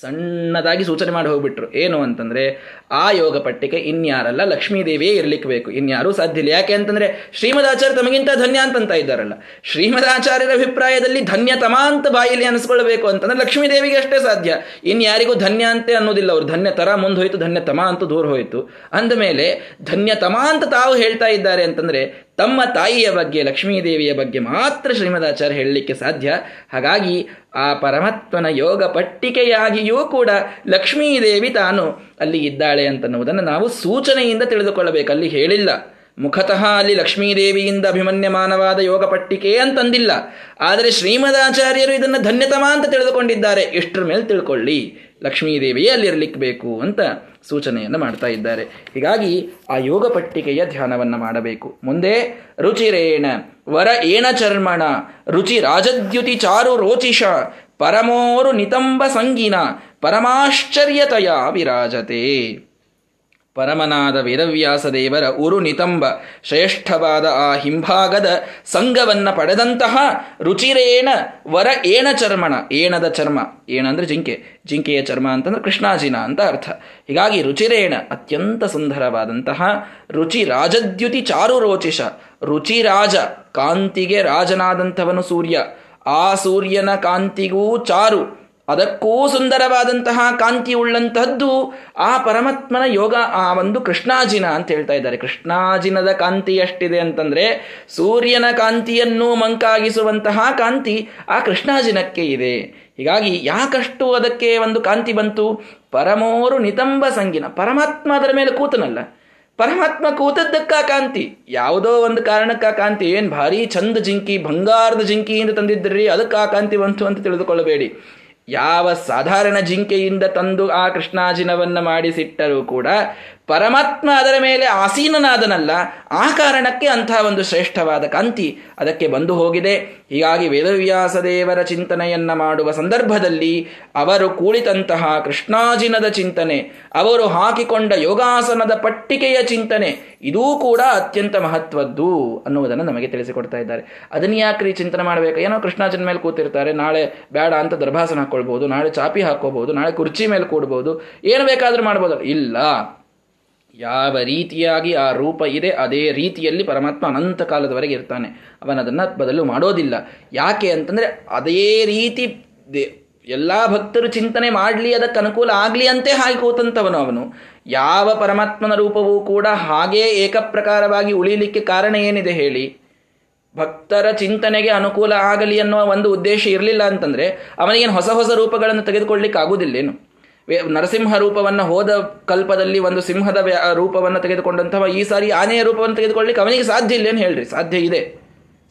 ಸಣ್ಣದಾಗಿ ಸೂಚನೆ ಮಾಡಿ ಹೋಗ್ಬಿಟ್ರು. ಏನು ಅಂತಂದ್ರೆ, ಆ ಯೋಗ ಪಟ್ಟಿಕೆ ಇನ್ಯಾರಲ್ಲ ಲಕ್ಷ್ಮೀದೇವಿಯೇ ಇರ್ಲಿಕ್ಕೆ ಬೇಕು ಇನ್ಯಾರೂ ಸಾಧ್ಯ ಇಲ್ಲ. ಯಾಕೆ ಅಂತಂದ್ರೆ, ಶ್ರೀಮದಾಚಾರ್ಯ ತಮಗಿಂತ ಧನ್ಯ ಅಂತಂತ ಇದ್ದಾರಲ್ಲ. ಶ್ರೀಮದಾಚಾರ್ಯರ ಅಭಿಪ್ರಾಯದಲ್ಲಿ ಧನ್ಯ ತಮಾಂತ ಬಾಯಿಲಿ ಅನಿಸ್ಕೊಳ್ಬೇಕು ಅಂತಂದ್ರೆ ಲಕ್ಷ್ಮೀದೇವಿಗೆ ಅಷ್ಟೇ ಸಾಧ್ಯ. ಇನ್ಯಾರಿಗೂ ಧನ್ಯ ಅಂತೆ ಅನ್ನೋದಿಲ್ಲ ಅವರು. ಧನ್ಯ ತರ ಮುಂದೆ ಹೋಯ್ತು, ಧನ್ಯ ತಮ ಅಂತ ದೂರ ಹೋಯಿತು. ಅಂದಮೇಲೆ, ಧನ್ಯ ಅಂತ ತಾವು ಹೇಳ್ತಾ ಇದ್ದಾರೆ ಅಂತಂದ್ರೆ ತಮ್ಮ ತಾಯಿಯ ಬಗ್ಗೆ, ಲಕ್ಷ್ಮೀದೇವಿಯ ಬಗ್ಗೆ ಮಾತ್ರ ಶ್ರೀಮದಾಚಾರ್ಯ ಹೇಳಲಿಕ್ಕೆ ಸಾಧ್ಯ. ಹಾಗಾಗಿ ಆ ಪರಮತ್ವನ ಯೋಗ ಪಟ್ಟಿಕೆಯಾಗಿಯೂ ಕೂಡ ಲಕ್ಷ್ಮೀದೇವಿ ತಾನು ಅಲ್ಲಿ ಇದ್ದಾಳೆ ಅಂತನ್ನುವುದನ್ನು ನಾವು ಸೂಚನೆಯಿಂದ ತಿಳಿದುಕೊಳ್ಳಬೇಕು. ಅಲ್ಲಿ ಹೇಳಿಲ್ಲ. ಮುಖತಃ ಅಲ್ಲಿ ಲಕ್ಷ್ಮೀದೇವಿಯಿಂದ ಅಭಿಮನ್ಯಮಾನವಾದ ಯೋಗ ಪಟ್ಟಿಕೆ ಅಂತಂದಿಲ್ಲ. ಆದರೆ ಶ್ರೀಮದಾಚಾರ್ಯರು ಇದನ್ನು ಧನ್ಯತಮ ಅಂತ ತಿಳಿದುಕೊಂಡಿದ್ದಾರೆ. ಇಷ್ಟರ ಮೇಲೆ ತಿಳ್ಕೊಳ್ಳಿ. ಲಕ್ಷ್ಮೀದೇವಿಯೇ ಅಲ್ಲಿರ್ಲಿಕ್ಕೆ ಬೇಕು ಅಂತ ಸೂಚನೆಯನ್ನು ಮಾಡ್ತಾ ಇದ್ದಾರೆ. ಹೀಗಾಗಿ ಆ ಯೋಗ ಪಟ್ಟಿಕೆಯ ಧ್ಯಾನವನ್ನು ಮಾಡಬೇಕು. ಮುಂದೆ ರುಚಿರೇಣ ವರ ಏಣ ಚರ್ಮಣ, ರುಚಿ ರಾಜದ್ಯುತಿ ಚಾರು ರೋಚಿಷ, ಪರಮೋರು ನಿತಂಬ ಸಂಗೀನ, ಪರಮಾಶ್ಚರ್ಯತಯ ವಿರಾಜತೆ. ಪರಮನಾದ ವೇದವ್ಯಾಸ ದೇವರ ಉರು ನಿತಂಬ ಶ್ರೇಷ್ಠವಾದ ಆ ಹಿಂಭಾಗದ ಸಂಘವನ್ನ ಪಡೆದಂತಹ ರುಚಿರೇಣ ವರ ಏಣ ಚರ್ಮಣ ಏಣದ ಚರ್ಮ, ಏನಂದ್ರೆ ಜಿಂಕೆ, ಜಿಂಕೆಯ ಚರ್ಮ ಅಂತಂದ್ರೆ ಕೃಷ್ಣಾಜಿನ ಅಂತ ಅರ್ಥ. ಹೀಗಾಗಿ ರುಚಿರೇಣ ಅತ್ಯಂತ ಸುಂದರವಾದಂತಹ ರುಚಿ ರಾಜದ್ಯುತಿ ಚಾರು ರೋಚಿಷ ರುಚಿರಾಜ ಕಾಂತಿಗೆ ರಾಜನಾದಂಥವನು ಸೂರ್ಯ, ಆ ಸೂರ್ಯನ ಕಾಂತಿಗೂ ಚಾರು ಅದಕ್ಕೂ ಸುಂದರವಾದಂತಹ ಕಾಂತಿ ಉಳ್ಳಂತಹದ್ದು ಆ ಪರಮಾತ್ಮನ ಯೋಗ, ಆ ಒಂದು ಕೃಷ್ಣಾಜಿನ ಅಂತ ಹೇಳ್ತಾ ಇದ್ದಾರೆ. ಕೃಷ್ಣಾಜಿನದ ಕಾಂತಿ ಎಷ್ಟಿದೆ ಅಂತಂದ್ರೆ ಸೂರ್ಯನ ಕಾಂತಿಯನ್ನು ಮಂಕಾಗಿಸುವಂತಹ ಕಾಂತಿ ಆ ಕೃಷ್ಣಾಜಿನಕ್ಕೆ ಇದೆ. ಹೀಗಾಗಿ ಯಾಕಷ್ಟು ಅದಕ್ಕೆ ಒಂದು ಕಾಂತಿ ಬಂತು? ಪರಮೋರು ನಿತಂಬ ಸಂಗಿನ. ಪರಮಾತ್ಮ ಅದರ ಮೇಲೆ ಕೂತನಲ್ಲ. ಪರಮಾತ್ಮ ಕೂತದ್ದಕ್ಕ ಕಾಂತಿ. ಯಾವುದೋ ಒಂದು ಕಾರಣಕ್ಕ ಕಾಂತಿ. ಏನ್ ಭಾರಿ ಚಂದ ಜಿಂಕಿ, ಬಂಗಾರದ ಜಿಂಕಿ ಅಂತ ತಂದಿದ್ರಿ, ಅದಕ್ಕೆ ಆ ಕಾಂತಿ ಬಂತು ಅಂತ ತಿಳಿದುಕೊಳ್ಳಬೇಡಿ. ಯಾವ ಸಾಧಾರಣ ಜಿಂಕೆಯಿಂದ ತಂದು ಆ ಕೃಷ್ಣಾಜಿನವನ್ನು ಮಾಡಿಸಿಟ್ಟರೂ ಕೂಡ ಪರಮಾತ್ಮ ಅದರ ಮೇಲೆ ಆಸೀನನಾದನಲ್ಲ, ಆ ಕಾರಣಕ್ಕೆ ಅಂಥ ಒಂದು ಶ್ರೇಷ್ಠವಾದ ಕಾಂತಿ ಅದಕ್ಕೆ ಬಂದು ಹೋಗಿದೆ. ಹೀಗಾಗಿ ವೇದವ್ಯಾಸ ದೇವರ ಚಿಂತನೆಯನ್ನ ಮಾಡುವ ಸಂದರ್ಭದಲ್ಲಿ ಅವರು ಕೂಳಿತಂತಹ ಕೃಷ್ಣಾಜಿನದ ಚಿಂತನೆ, ಅವರು ಹಾಕಿಕೊಂಡ ಯೋಗಾಸನದ ಪಟ್ಟಿಕೆಯ ಚಿಂತನೆ, ಇದೂ ಕೂಡ ಅತ್ಯಂತ ಮಹತ್ವದ್ದು ಅನ್ನುವುದನ್ನು ನಮಗೆ ತಿಳಿಸಿಕೊಡ್ತಾ ಇದ್ದಾರೆ. ಅದನ್ನ ಯಾಕ್ರಿ ಚಿಂತನೆ ಮಾಡಬೇಕು? ಏನೋ ಕೃಷ್ಣಾಜಿನ ಮೇಲೆ ಕೂತಿರ್ತಾರೆ, ನಾಳೆ ಬೇಡ ಅಂತ ದರ್ಭಾಸನ ಹಾಕೊಳ್ಬಹುದು ನಾಳೆ ಚಾಪಿ ಹಾಕೋಬಹುದು ನಾಳೆ ಕುರ್ಚಿ ಮೇಲೆ ಕೂಡ್ಬೋದು, ಏನು ಬೇಕಾದರೂ ಮಾಡ್ಬೋದು. ಇಲ್ಲ ಯಾವ ರೀತಿಯಾಗಿ ಆ ರೂಪ ಇದೆ, ಅದೇ ರೀತಿಯಲ್ಲಿ ಪರಮಾತ್ಮ ಅನಂತ ಕಾಲದವರೆಗೆ ಇರ್ತಾನೆ. ಅವನದನ್ನು ಬದಲು ಮಾಡೋದಿಲ್ಲ. ಯಾಕೆ ಅಂತಂದರೆ ಅದೇ ರೀತಿ ಎಲ್ಲ ಭಕ್ತರು ಚಿಂತನೆ ಮಾಡಲಿ, ಅದಕ್ಕೆ ಅನುಕೂಲ ಆಗಲಿ ಅಂತೇ ಹಾಗೆ ಕೂತಂತವನು ಅವನು. ಯಾವ ಪರಮಾತ್ಮನ ರೂಪವೂ ಕೂಡ ಹಾಗೇ ಏಕಪ್ರಕಾರವಾಗಿ ಉಳಿಲಿಕ್ಕೆ ಕಾರಣ ಏನಿದೆ ಹೇಳಿ? ಭಕ್ತರ ಚಿಂತನೆಗೆ ಅನುಕೂಲ ಆಗಲಿ ಅನ್ನೋ ಒಂದು ಉದ್ದೇಶ ಇರಲಿಲ್ಲ ಅಂತಂದರೆ ಅವನಿಗೇನು ಹೊಸ ಹೊಸ ರೂಪಗಳನ್ನು ತೆಗೆದುಕೊಳ್ಳಿಕ್ಕೆ ಆಗುವುದಿಲ್ಲೇನು ನರಸಿಂಹ ರೂಪವನ್ನು ಹೋದ ಕಲ್ಪದಲ್ಲಿ ಒಂದು ಸಿಂಹದ ರೂಪವನ್ನು ತೆಗೆದುಕೊಂಡಂತಹ ಈ ಸಾರಿ ಆನೆಯ ರೂಪವನ್ನು ತೆಗೆದುಕೊಳ್ಳಿಕ್ಕೆ ಅವನಿಗೆ ಸಾಧ್ಯ ಇಲ್ಲ, ಏನು ಹೇಳ್ರಿ? ಸಾಧ್ಯ ಇದೆ.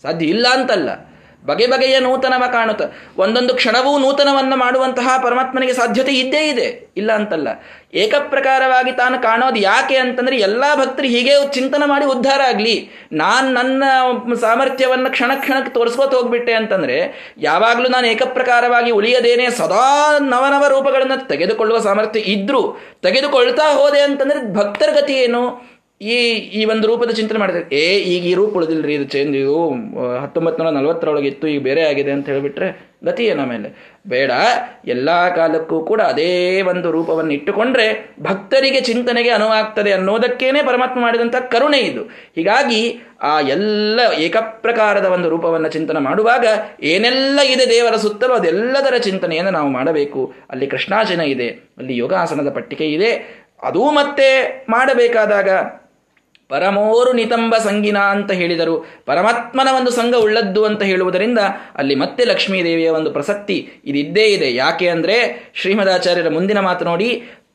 ಸಾಧ್ಯ ಇಲ್ಲ ಅಂತಲ್ಲ. ಬಗೆ ಬಗೆಯ ನೂತನವ ಕಾಣುತ್ತ. ಒಂದೊಂದು ಕ್ಷಣವೂ ನೂತನವನ್ನು ಮಾಡುವಂತಹ ಪರಮಾತ್ಮನಿಗೆ ಸಾಧ್ಯತೆ ಇದ್ದೇ ಇದೆ. ಇಲ್ಲ ಅಂತಲ್ಲ. ಏಕಪ್ರಕಾರವಾಗಿ ತಾನು ಕಾಣೋದು ಯಾಕೆ ಅಂತಂದ್ರೆ ಎಲ್ಲ ಭಕ್ತರು ಹೀಗೆ ಚಿಂತನೆ ಮಾಡಿ ಉದ್ಧಾರ ಆಗಲಿ. ನಾನು ನನ್ನ ಸಾಮರ್ಥ್ಯವನ್ನು ಕ್ಷಣ ಕ್ಷಣಕ್ಕೆ ತೋರಿಸ್ಕೋತ ಹೋಗ್ಬಿಟ್ಟೆ ಅಂತಂದ್ರೆ ಯಾವಾಗಲೂ ನಾನು ಏಕಪ್ರಕಾರವಾಗಿ ಉಳಿಯದೇನೆ ಸದಾ ನವನವ ರೂಪಗಳನ್ನು ತೆಗೆದುಕೊಳ್ಳುವ ಸಾಮರ್ಥ್ಯ ಇದ್ರೂ ತೆಗೆದುಕೊಳ್ತಾ ಹೋದೆ ಅಂತಂದ್ರೆ ಭಕ್ತರ ಗತಿ ಏನು? ಈ ಈ ಒಂದು ರೂಪದ ಚಿಂತನೆ ಮಾಡಿದ್ರೆ, ಏ, ಈಗ ಈ ರೂಪ ಉಳಿದಿಲ್ರಿ, ಇದು ಚೇಂಜ್ ಇದು ಹತ್ತೊಂಬತ್ತು ನೂರ ನಲವತ್ತರೊಳಗೆ ಇತ್ತು, ಈಗ ಬೇರೆ ಆಗಿದೆ ಅಂತ ಹೇಳಿಬಿಟ್ರೆ ಗತಿ ಏನ ಮೇಲೆ ಬೇಡ, ಎಲ್ಲ ಕಾಲಕ್ಕೂ ಕೂಡ ಅದೇ ಒಂದು ರೂಪವನ್ನು ಇಟ್ಟುಕೊಂಡ್ರೆ ಭಕ್ತರಿಗೆ ಚಿಂತನೆಗೆ ಅನುವಾಗ್ತದೆ ಅನ್ನೋದಕ್ಕೇನೆ ಪರಮಾತ್ಮ ಮಾಡಿದಂಥ ಕರುಣೆ ಇದು. ಹೀಗಾಗಿ ಆ ಎಲ್ಲ ಏಕಪ್ರಕಾರದ ಒಂದು ರೂಪವನ್ನು ಚಿಂತನೆ ಮಾಡುವಾಗ ಏನೆಲ್ಲ ಇದೆ ದೇವರ ಸುತ್ತಲೂ ಅದೆಲ್ಲದರ ಚಿಂತನೆಯನ್ನು ನಾವು ಮಾಡಬೇಕು. ಅಲ್ಲಿ ಕೃಷ್ಣಾಚನ ಇದೆ, ಅಲ್ಲಿ ಯೋಗಾಸನದ ಪಟ್ಟಿಕೆ ಇದೆ. ಅದೂ ಮತ್ತೆ ಮಾಡಬೇಕಾದಾಗ ಪರಮೋರು ನಿತಂಬ ಸಂಗಿನ ಅಂತ ಹೇಳಿದರು. ಪರಮಾತ್ಮನ ಒಂದು ಸಂಘ ಉಳ್ಳದ್ದು ಅಂತ ಹೇಳುವುದರಿಂದ ಅಲ್ಲಿ ಮತ್ತೆ ಲಕ್ಷ್ಮೀದೇವಿಯ ಒಂದು ಪ್ರಸಕ್ತಿ ಇದಿದ್ದೇ ಇದೆ. ಯಾಕೆ ಅಂದರೆ ಶ್ರೀಮದಾಚಾರ್ಯರ ಮುಂದಿನ ಮಾತು ನೋಡಿ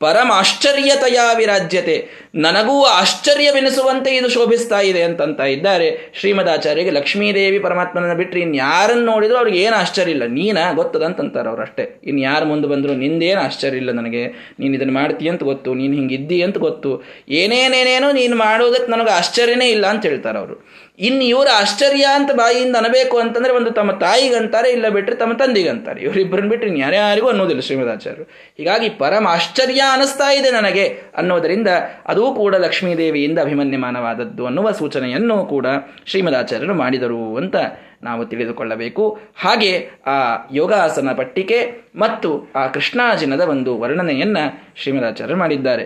ಪರಮ ಆಶ್ಚರ್ಯತೆಯ ವಿರಾಜ್ಯತೆ. ನನಗೂ ಆಶ್ಚರ್ಯವೆನಿಸುವಂತೆ ಇದು ಶೋಭಿಸ್ತಾ ಇದೆ ಅಂತಂತ ಇದ್ದಾರೆ. ಶ್ರೀಮದಾಚಾರ್ಯಗೆ ಲಕ್ಷ್ಮೀದೇವಿ ಪರಮಾತ್ಮನ ಬಿಟ್ಟರೆ ಇನ್ಯಾರನ್ನು ನೋಡಿದ್ರು ಅವ್ರಿಗೆ ಏನು ಆಶ್ಚರ್ಯ ಇಲ್ಲ. ನೀನ ಗೊತ್ತದಂತಂತಾರೆ ಅವ್ರು ಅಷ್ಟೇ. ಇನ್ನು ಯಾರು ಮುಂದೆ ಬಂದರು ನಿಂದೇನು ಆಶ್ಚರ್ಯ ಇಲ್ಲ ನನಗೆ. ನೀನು ಇದನ್ನು ಮಾಡ್ತೀಯ ಅಂತ ಗೊತ್ತು, ನೀನು ಹಿಂಗಿದ್ದಿ ಅಂತ ಗೊತ್ತು. ಏನೇನೇನೇನೋ ನೀನು ಮಾಡೋದಕ್ಕೆ ನನಗೆ ಆಶ್ಚರ್ಯನೇ ಇಲ್ಲ ಅಂತ ಹೇಳ್ತಾರೆ ಅವರು. ಇನ್ನು ಇವರು ಆಶ್ಚರ್ಯ ಅಂತ ಬಾಯಿಯಿಂದ ಅನ್ನಬೇಕು ಅಂತಂದ್ರೆ ಒಂದು ತಮ್ಮ ತಾಯಿಗಂತಾರೆ, ಇಲ್ಲ ಬಿಟ್ಟರೆ ತಮ್ಮ ತಂದಿಗಂತಾರೆ. ಇವರಿಬ್ಬರನ್ನ ಬಿಟ್ಟರೆ ಯಾರ್ಯಾರಿಗೂ ಅನ್ನೋದಿಲ್ಲ ಶ್ರೀಮದಾಚಾರ್ಯರು ಹೀಗಾಗಿ ಪರಮ ಆಶ್ಚರ್ಯ ಅನಿಸ್ತಾ ಇದೆ ನನಗೆ ಅನ್ನೋದರಿಂದ ಅದೂ ಕೂಡ ಲಕ್ಷ್ಮೀದೇವಿಯಿಂದ ಅಭಿಮನ್ಯಮಾನವಾದದ್ದು ಅನ್ನುವ ಸೂಚನೆಯನ್ನು ಕೂಡ ಶ್ರೀಮದಾಚಾರ್ಯರು ಮಾಡಿದರು ಅಂತ ನಾವು ತಿಳಿದುಕೊಳ್ಳಬೇಕು. ಹಾಗೆ ಆ ಯೋಗಾಸನ ಪಟ್ಟಿಕೆ ಮತ್ತು ಆ ಕೃಷ್ಣಾಜಿನದ ಒಂದು ವರ್ಣನೆಯನ್ನು ಶ್ರೀಮದಾಚಾರ್ಯರು ಮಾಡಿದ್ದಾರೆ.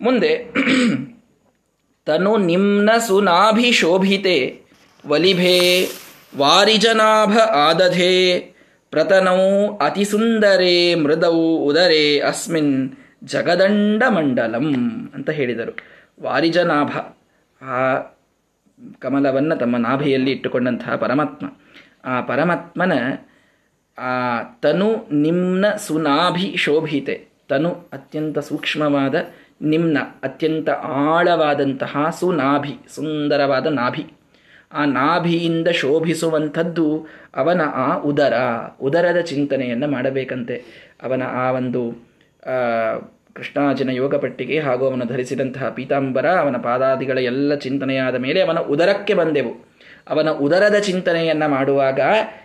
ಮುಂದೆ ತನು ನಿಮ್ನ ಸುನಾಭಿಶೋಭಿತೆ. ವಲಿಭೆ, ವಾರಿಜನಾಭ ಆದಧೆ. ಪ್ರತನೌ ಅತಿಸುಂದರೇ, ಮೃದೌ ಉದರೇ ಅಸ್ಮಿನ್ ಜಗದಂಡ ಮಂಡಲಂ ಅಂತ ಹೇಳಿದರು. ವಾರಿಜನಾಭ. ಆ ಕಮಲವನ್ನು ತಮ್ಮ ನಾಭಿಯಲ್ಲಿ ಇಟ್ಟುಕೊಂಡಂತಹ ಪರಮಾತ್ಮ. ಆ ಪರಮಾತ್ಮನ, ಆ ತನು ನಿಮ್ನ ಸುನಾಭಿ ಶೋಭಿತೆ ತನು ಅತ್ಯಂತ ಸೂಕ್ಷ್ಮವಾದ ನಿಮ್ನ ಅತ್ಯಂತ ಆಳವಾದಂತಹ ಸುನಾಭಿ, ಸುಂದರವಾದ ನಾಭಿ. ಆ ನಾಭಿಯಿಂದ ಶೋಭಿಸುವಂಥದ್ದು ಅವನ ಆ ಉದರ. ಉದರದ ಚಿಂತನೆಯನ್ನು ಮಾಡಬೇಕಂತೆ. ಅವನ ಆ ಒಂದು ಕೃಷ್ಣಾಜಿನ ಯೋಗ ಪಟ್ಟಿಗೆ ಹಾಗೂ ಅವನು ಧರಿಸಿದಂತಹ ಪೀತಾಂಬರ, ಅವನ ಪಾದಾದಿಗಳ ಎಲ್ಲ ಚಿಂತನೆಯಾದ ಮೇಲೆ ಅವನ ಉದರಕ್ಕೆ ಬಂದೆವು. ಅವನ ಉದರದ ಚಿಂತನೆಯನ್ನು ಮಾಡುವಾಗ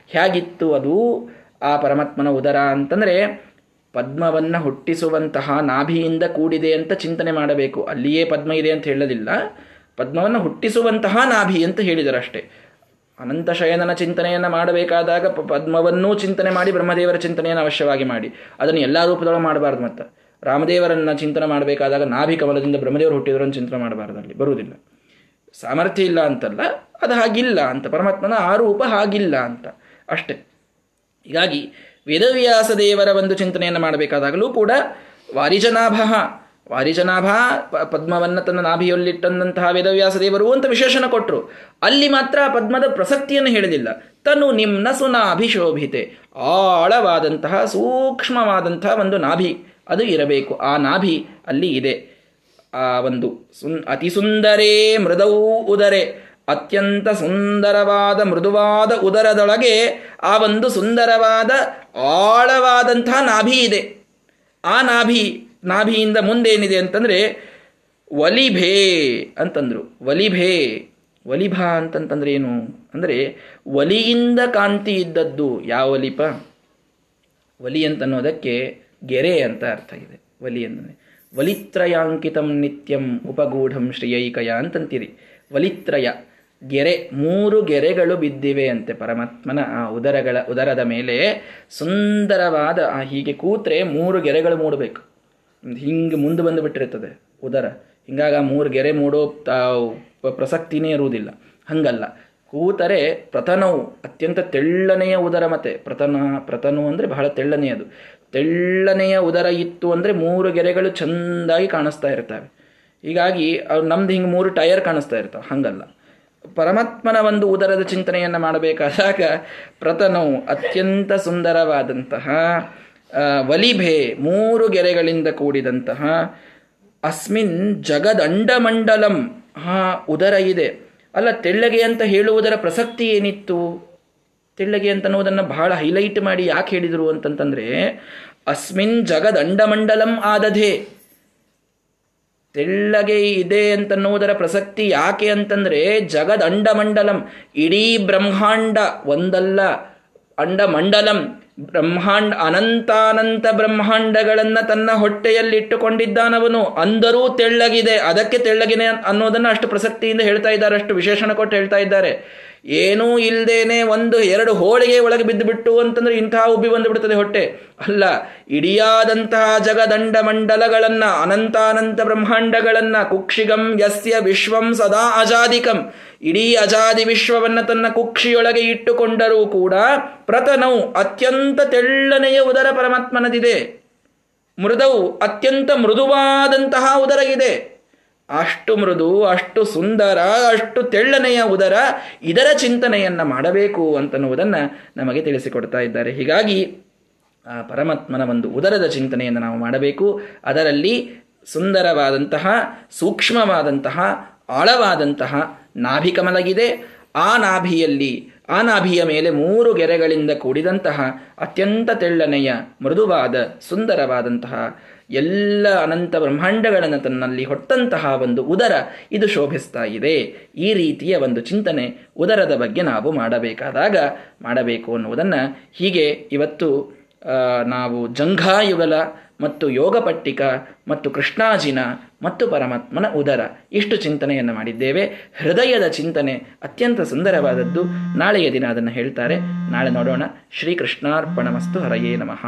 ಹೇಗಿತ್ತು ಅದು? ಆ ಪರಮಾತ್ಮನ ಉದರ ಅಂತಂದರೆ ಪದ್ಮವನ್ನ ಹುಟ್ಟಿಸುವಂತಹ ನಾಭಿಯಿಂದ ಕೂಡಿದೆ ಅಂತ ಚಿಂತನೆ ಮಾಡಬೇಕು. ಅಲ್ಲಿಯೇ ಪದ್ಮ ಇದೆ ಅಂತ ಹೇಳಲಿಲ್ಲ. ಪದ್ಮವನ್ನು ಹುಟ್ಟಿಸುವಂತಹ ನಾಭಿ ಅಂತ ಹೇಳಿದರಷ್ಟೇ. ಅನಂತ ಶಯನನ ಚಿಂತನೆಯನ್ನು ಮಾಡಬೇಕಾದಾಗ ಪದ್ಮವನ್ನೂ ಚಿಂತನೆ ಮಾಡಿ ಬ್ರಹ್ಮದೇವರ ಚಿಂತನೆಯನ್ನು ಅವಶ್ಯವಾಗಿ ಮಾಡಿ. ಅದನ್ನು ಎಲ್ಲ ರೂಪದೊಳಗೆ ಮಾಡಬಾರ್ದು ಮತ್ತೆ. ರಾಮದೇವರನ್ನು ಚಿಂತನೆ ಮಾಡಬೇಕಾದಾಗ ನಾಭಿ ಕಮಲದಿಂದ ಬ್ರಹ್ಮದೇವರು ಹುಟ್ಟಿದ್ರನ್ನು ಚಿಂತನೆ ಮಾಡಬಾರ್ದು ಅಲ್ಲಿ. ಬರುವುದಿಲ್ಲ. ಸಾಮರ್ಥ್ಯ ಇಲ್ಲ ಅಂತಲ್ಲ, ಅದು ಹಾಗಿಲ್ಲ ಅಂತ. ಪರಮಾತ್ಮನ ಆ ರೂಪ ಹಾಗಿಲ್ಲ ಅಂತ. ಅಷ್ಟೇ. ಹೀಗಾಗಿ ವೇದವ್ಯಾಸ ದೇವರ ಒಂದು ಚಿಂತನೆಯನ್ನು ಮಾಡಬೇಕಾದಾಗಲೂ ಕೂಡ ವಾರಿಜನಾಭ ವಾರಿಜನಾಭ ಪದ್ಮವನ್ನು ತನ್ನ ನಾಭಿಯಲ್ಲಿಟ್ಟಂತಹ ವೇದವ್ಯಾಸ ದೇವರು ಅಂತ ವಿಶೇಷಣ ಕೊಟ್ಟರು ಅಲ್ಲಿ ಮಾತ್ರ ಪದ್ಮದ ಪ್ರಸಕ್ತಿಯನ್ನು ಹೇಳಲಿಲ್ಲ. ತನು ನಿಮ್ನ ಸುನಾಭಿಶೋಭಿತೆ, ಆಳವಾದಂತಹ ಸೂಕ್ಷ್ಮವಾದಂತಹ ಒಂದು ನಾಭಿ. ಅದು ಇರಬೇಕು. ಆ ನಾಭಿ ಅಲ್ಲಿ ಇದೆ. ಆ ಒಂದು ಸುನ್ ಅತಿ ಸುಂದರೇ ಮೃದವೂ ಉದರೆ. ಅತ್ಯಂತ ಸುಂದರವಾದ ಮೃದುವಾದ ಉದರದೊಳಗೆ ಆ ಒಂದು ಸುಂದರವಾದ ಆಳವಾದಂತಹ ನಾಭಿ ಇದೆ. ಆ ನಾಭಿ, ನಾಭಿಯಿಂದ ಮುಂದೇನಿದೆ ಅಂತಂದರೆ ವಲಿಭೇ ಅಂತಂದರು. ವಲಿಭೇ, ವಲಿಭ ಅಂತಂತಂದ್ರೆ ಏನು? ಅಂದರೆ ಒಲಿಯಿಂದ ಕಾಂತಿ ಇದ್ದದ್ದು ಯಾವ ಒಲಿಪ ವಲಿ ಅಂತನ್ನೋದಕ್ಕೆ ಗೆರೆ ಅಂತ ಅರ್ಥ ಇದೆ. ವಲಿ ಅಂದರೆ ವಲಿತ್ರಯಾಂಕಿತಂ ನಿತ್ಯಂ ಉಪಗೂಢಂ ಶ್ರೀಯೈಕಯ ಅಂತಂತೀರಿ. ವಲಿತ್ರಯ. ಗೆರೆ, ಮೂರು ಗೆರೆಗಳು ಬಿದ್ದಿವೆ ಅಂತೆ ಪರಮಾತ್ಮನ ಆ ಉದರಗಳ, ಉದರದ ಮೇಲೆ. ಸುಂದರವಾದ ಆ ಹೀಗೆ ಕೂತ್ರೆ ಮೂರು ಗೆರೆಗಳು ಮೂಡಬೇಕು. ಹಿಂಗೆ ಮುಂದೆ ಬಂದು ಬಿಟ್ಟಿರ್ತದೆ ಉದರ. ಹಿಂಗಾಗ ಮೂರು ಗೆರೆ ಮೂಡೋ ಪ್ರಸಕ್ತಿನೇ ಇರುವುದಿಲ್ಲ. ಹಂಗಲ್ಲ. ಕೂತರೆ ಪ್ರತನವು ಅತ್ಯಂತ ತೆಳ್ಳನೆಯ ಉದರ ಮತ್ತೆ. ಪ್ರತನ ಪ್ರತನು ಅಂದರೆ ಬಹಳ ತೆಳ್ಳನೆಯದು. ತೆಳ್ಳನೆಯ ಉದರ ಇತ್ತು ಅಂದರೆ ಮೂರು ಗೆರೆಗಳು ಚೆಂದಾಗಿ ಕಾಣಿಸ್ತಾ ಇರ್ತವೆ. ಹೀಗಾಗಿ ಅವ್ರು ನಮ್ದು ಹಿಂಗೆ ಮೂರು ಟೈರ್ ಕಾಣಿಸ್ತಾ ಇರ್ತಾವೆ. ಹಂಗಲ್ಲ. ಪರಮಾತ್ಮನ ಒಂದು ಉದರದ ಚಿಂತನೆಯನ್ನು ಮಾಡಬೇಕಾದಾಗ ಪ್ರತನವು ಅತ್ಯಂತ ಸುಂದರವಾದಂತಹ ವಲಿಭೆ ಮೂರು ಗೆರೆಗಳಿಂದ ಕೂಡಿದಂತಹ, ಅಸ್ಮಿನ್ ಜಗದಂಡಮಂಡಲಂ ಹಾ ಉದರ ಇದೆ. ಅಲ್ಲ, ತೆಳ್ಳಗೆ ಅಂತ ಹೇಳುವುದರ ಪ್ರಸಕ್ತಿ ಏನಿತ್ತು? ತೆಳ್ಳಗೆ ಅಂತ ಅನ್ನೋದನ್ನು ಬಹಳ ಹೈಲೈಟ್ ಮಾಡಿ ಯಾಕೆ ಹೇಳಿದರು ಅಂತಂತಂದರೆ, ಅಸ್ಮಿನ್ ಜಗದಂಡಮಂಡಲಂ ಆದಧೆ. ತೆಳ್ಳಗೆ ಇದೆ ಅಂತನ್ನುವುದರ ಪ್ರಸಕ್ತಿ ಯಾಕೆ ಅಂತಂದ್ರೆ ಜಗದಂಡಮಂಡಲಂ, ಇಡೀ ಬ್ರಹ್ಮಾಂಡ ಒಂದಲ್ಲ. ಅಂಡಮಂಡಲಂ, ಬ್ರಹ್ಮಾಂಡ ಅನಂತಾನಂತ ಬ್ರಹ್ಮಾಂಡಗಳನ್ನು ತನ್ನ ಹೊಟ್ಟೆಯಲ್ಲಿಟ್ಟುಕೊಂಡಿದ್ದಾನವನು. ಅಂದರೂ ತೆಳ್ಳಗಿದೆ. ಅದಕ್ಕೆ ತೆಳ್ಳಗಿನ ಅನ್ನೋದನ್ನು ಅಷ್ಟು ಪ್ರಸಕ್ತಿಯಿಂದ ಹೇಳ್ತಾ ಇದ್ದಾರೆ, ಅಷ್ಟು ವಿಶೇಷಣ ಕೊಟ್ಟು ಹೇಳ್ತಾ ಇದ್ದಾರೆ. ಏನೂ ಇಲ್ದೇನೆ ಒಂದು ಎರಡು ಹೋಳಿಗೆ ಒಳಗೆ ಬಿದ್ದು ಬಿಟ್ಟು ಅಂತಂದ್ರೆ ಇಂತಹ ಉಬ್ಬಿ ಬಂದು ಬಿಡುತ್ತದೆ ಹೊಟ್ಟೆ. ಅಲ್ಲ, ಇಡಿಯಾದಂತಹ ಜಗದಂಡ ಮಂಡಲಗಳನ್ನ ಅನಂತಾನಂತ ಬ್ರಹ್ಮಾಂಡಗಳನ್ನ, ಕುಕ್ಷಿಗಂ ಯಸ್ಯ ವಿಶ್ವಂ ಸದಾ ಅಜಾದಿಕಂ. ಇಡೀ ಅಜಾದಿ ವಿಶ್ವವನ್ನ ತನ್ನ ಕುಕ್ಷಿಯೊಳಗೆ ಇಟ್ಟುಕೊಂಡರೂ ಕೂಡ ಪ್ರತನೌ ಅತ್ಯಂತ ತೆಳ್ಳನೆಯ ಉದರ ಪರಮಾತ್ಮನದಿದೆ. ಮೃದವು ಅತ್ಯಂತ ಮೃದುವಾದಂತಹ ಉದರ ಇದೆ. ಅಷ್ಟು ಮೃದು, ಅಷ್ಟು ಸುಂದರ, ಅಷ್ಟು ತೆಳ್ಳನೆಯ ಉದರ ಇದರ ಚಿಂತನೆಯನ್ನು ಮಾಡಬೇಕು ಅಂತನ್ನುವುದನ್ನು ನಮಗೆ ತಿಳಿಸಿಕೊಡ್ತಾ ಇದ್ದಾರೆ. ಹೀಗಾಗಿ ಆ ಪರಮಾತ್ಮನ ಒಂದು ಉದರದ ಚಿಂತನೆಯನ್ನು ನಾವು ಮಾಡಬೇಕು. ಅದರಲ್ಲಿ ಸುಂದರವಾದಂತಹ, ಸೂಕ್ಷ್ಮವಾದಂತಹ, ಆಳವಾದಂತಹ ನಾಭಿಕಮಲಗಿದೆ ಆ ನಾಭಿಯಲ್ಲಿ, ಆ ನಾಭಿಯ ಮೇಲೆ ಮೂರು ಗೆರೆಗಳಿಂದ ಕೂಡಿದಂತಹ ಅತ್ಯಂತ ತೆಳ್ಳನೆಯ, ಮೃದುವಾದ, ಸುಂದರವಾದಂತಹ ಎಲ್ಲ ಅನಂತ ಬ್ರಹ್ಮಾಂಡಗಳನ್ನು ತನ್ನಲ್ಲಿ ಹೊಟ್ಟಂತಹ ಒಂದು ಉದರ ಇದು ಶೋಭಿಸ್ತಾ ಇದೆ. ಈ ರೀತಿಯ ಒಂದು ಚಿಂತನೆ ಉದರದ ಬಗ್ಗೆ ನಾವು ಮಾಡಬೇಕಾದಾಗ ಮಾಡಬೇಕು ಅನ್ನುವುದನ್ನು ಹೀಗೆ ಇವತ್ತು ನಾವು ಜಂಘಾಯುಗಲ ಮತ್ತು ಯೋಗ ಪಟ್ಟಿಕ ಮತ್ತು ಕೃಷ್ಣಾಜಿನ ಮತ್ತು ಪರಮಾತ್ಮನ ಉದರ. ಇಷ್ಟು ಚಿಂತನೆಯನ್ನು ಮಾಡಿದ್ದೇವೆ. ಹೃದಯದ ಚಿಂತನೆ ಅತ್ಯಂತ ಸುಂದರವಾದದ್ದು. ನಾಳೆಯ ದಿನ ಅದನ್ನು ಹೇಳ್ತಾರೆ. ನಾಳೆ ನೋಡೋಣ. ಶ್ರೀಕೃಷ್ಣಾರ್ಪಣಮಸ್ತು ಹರಯೇ ನಮಃ.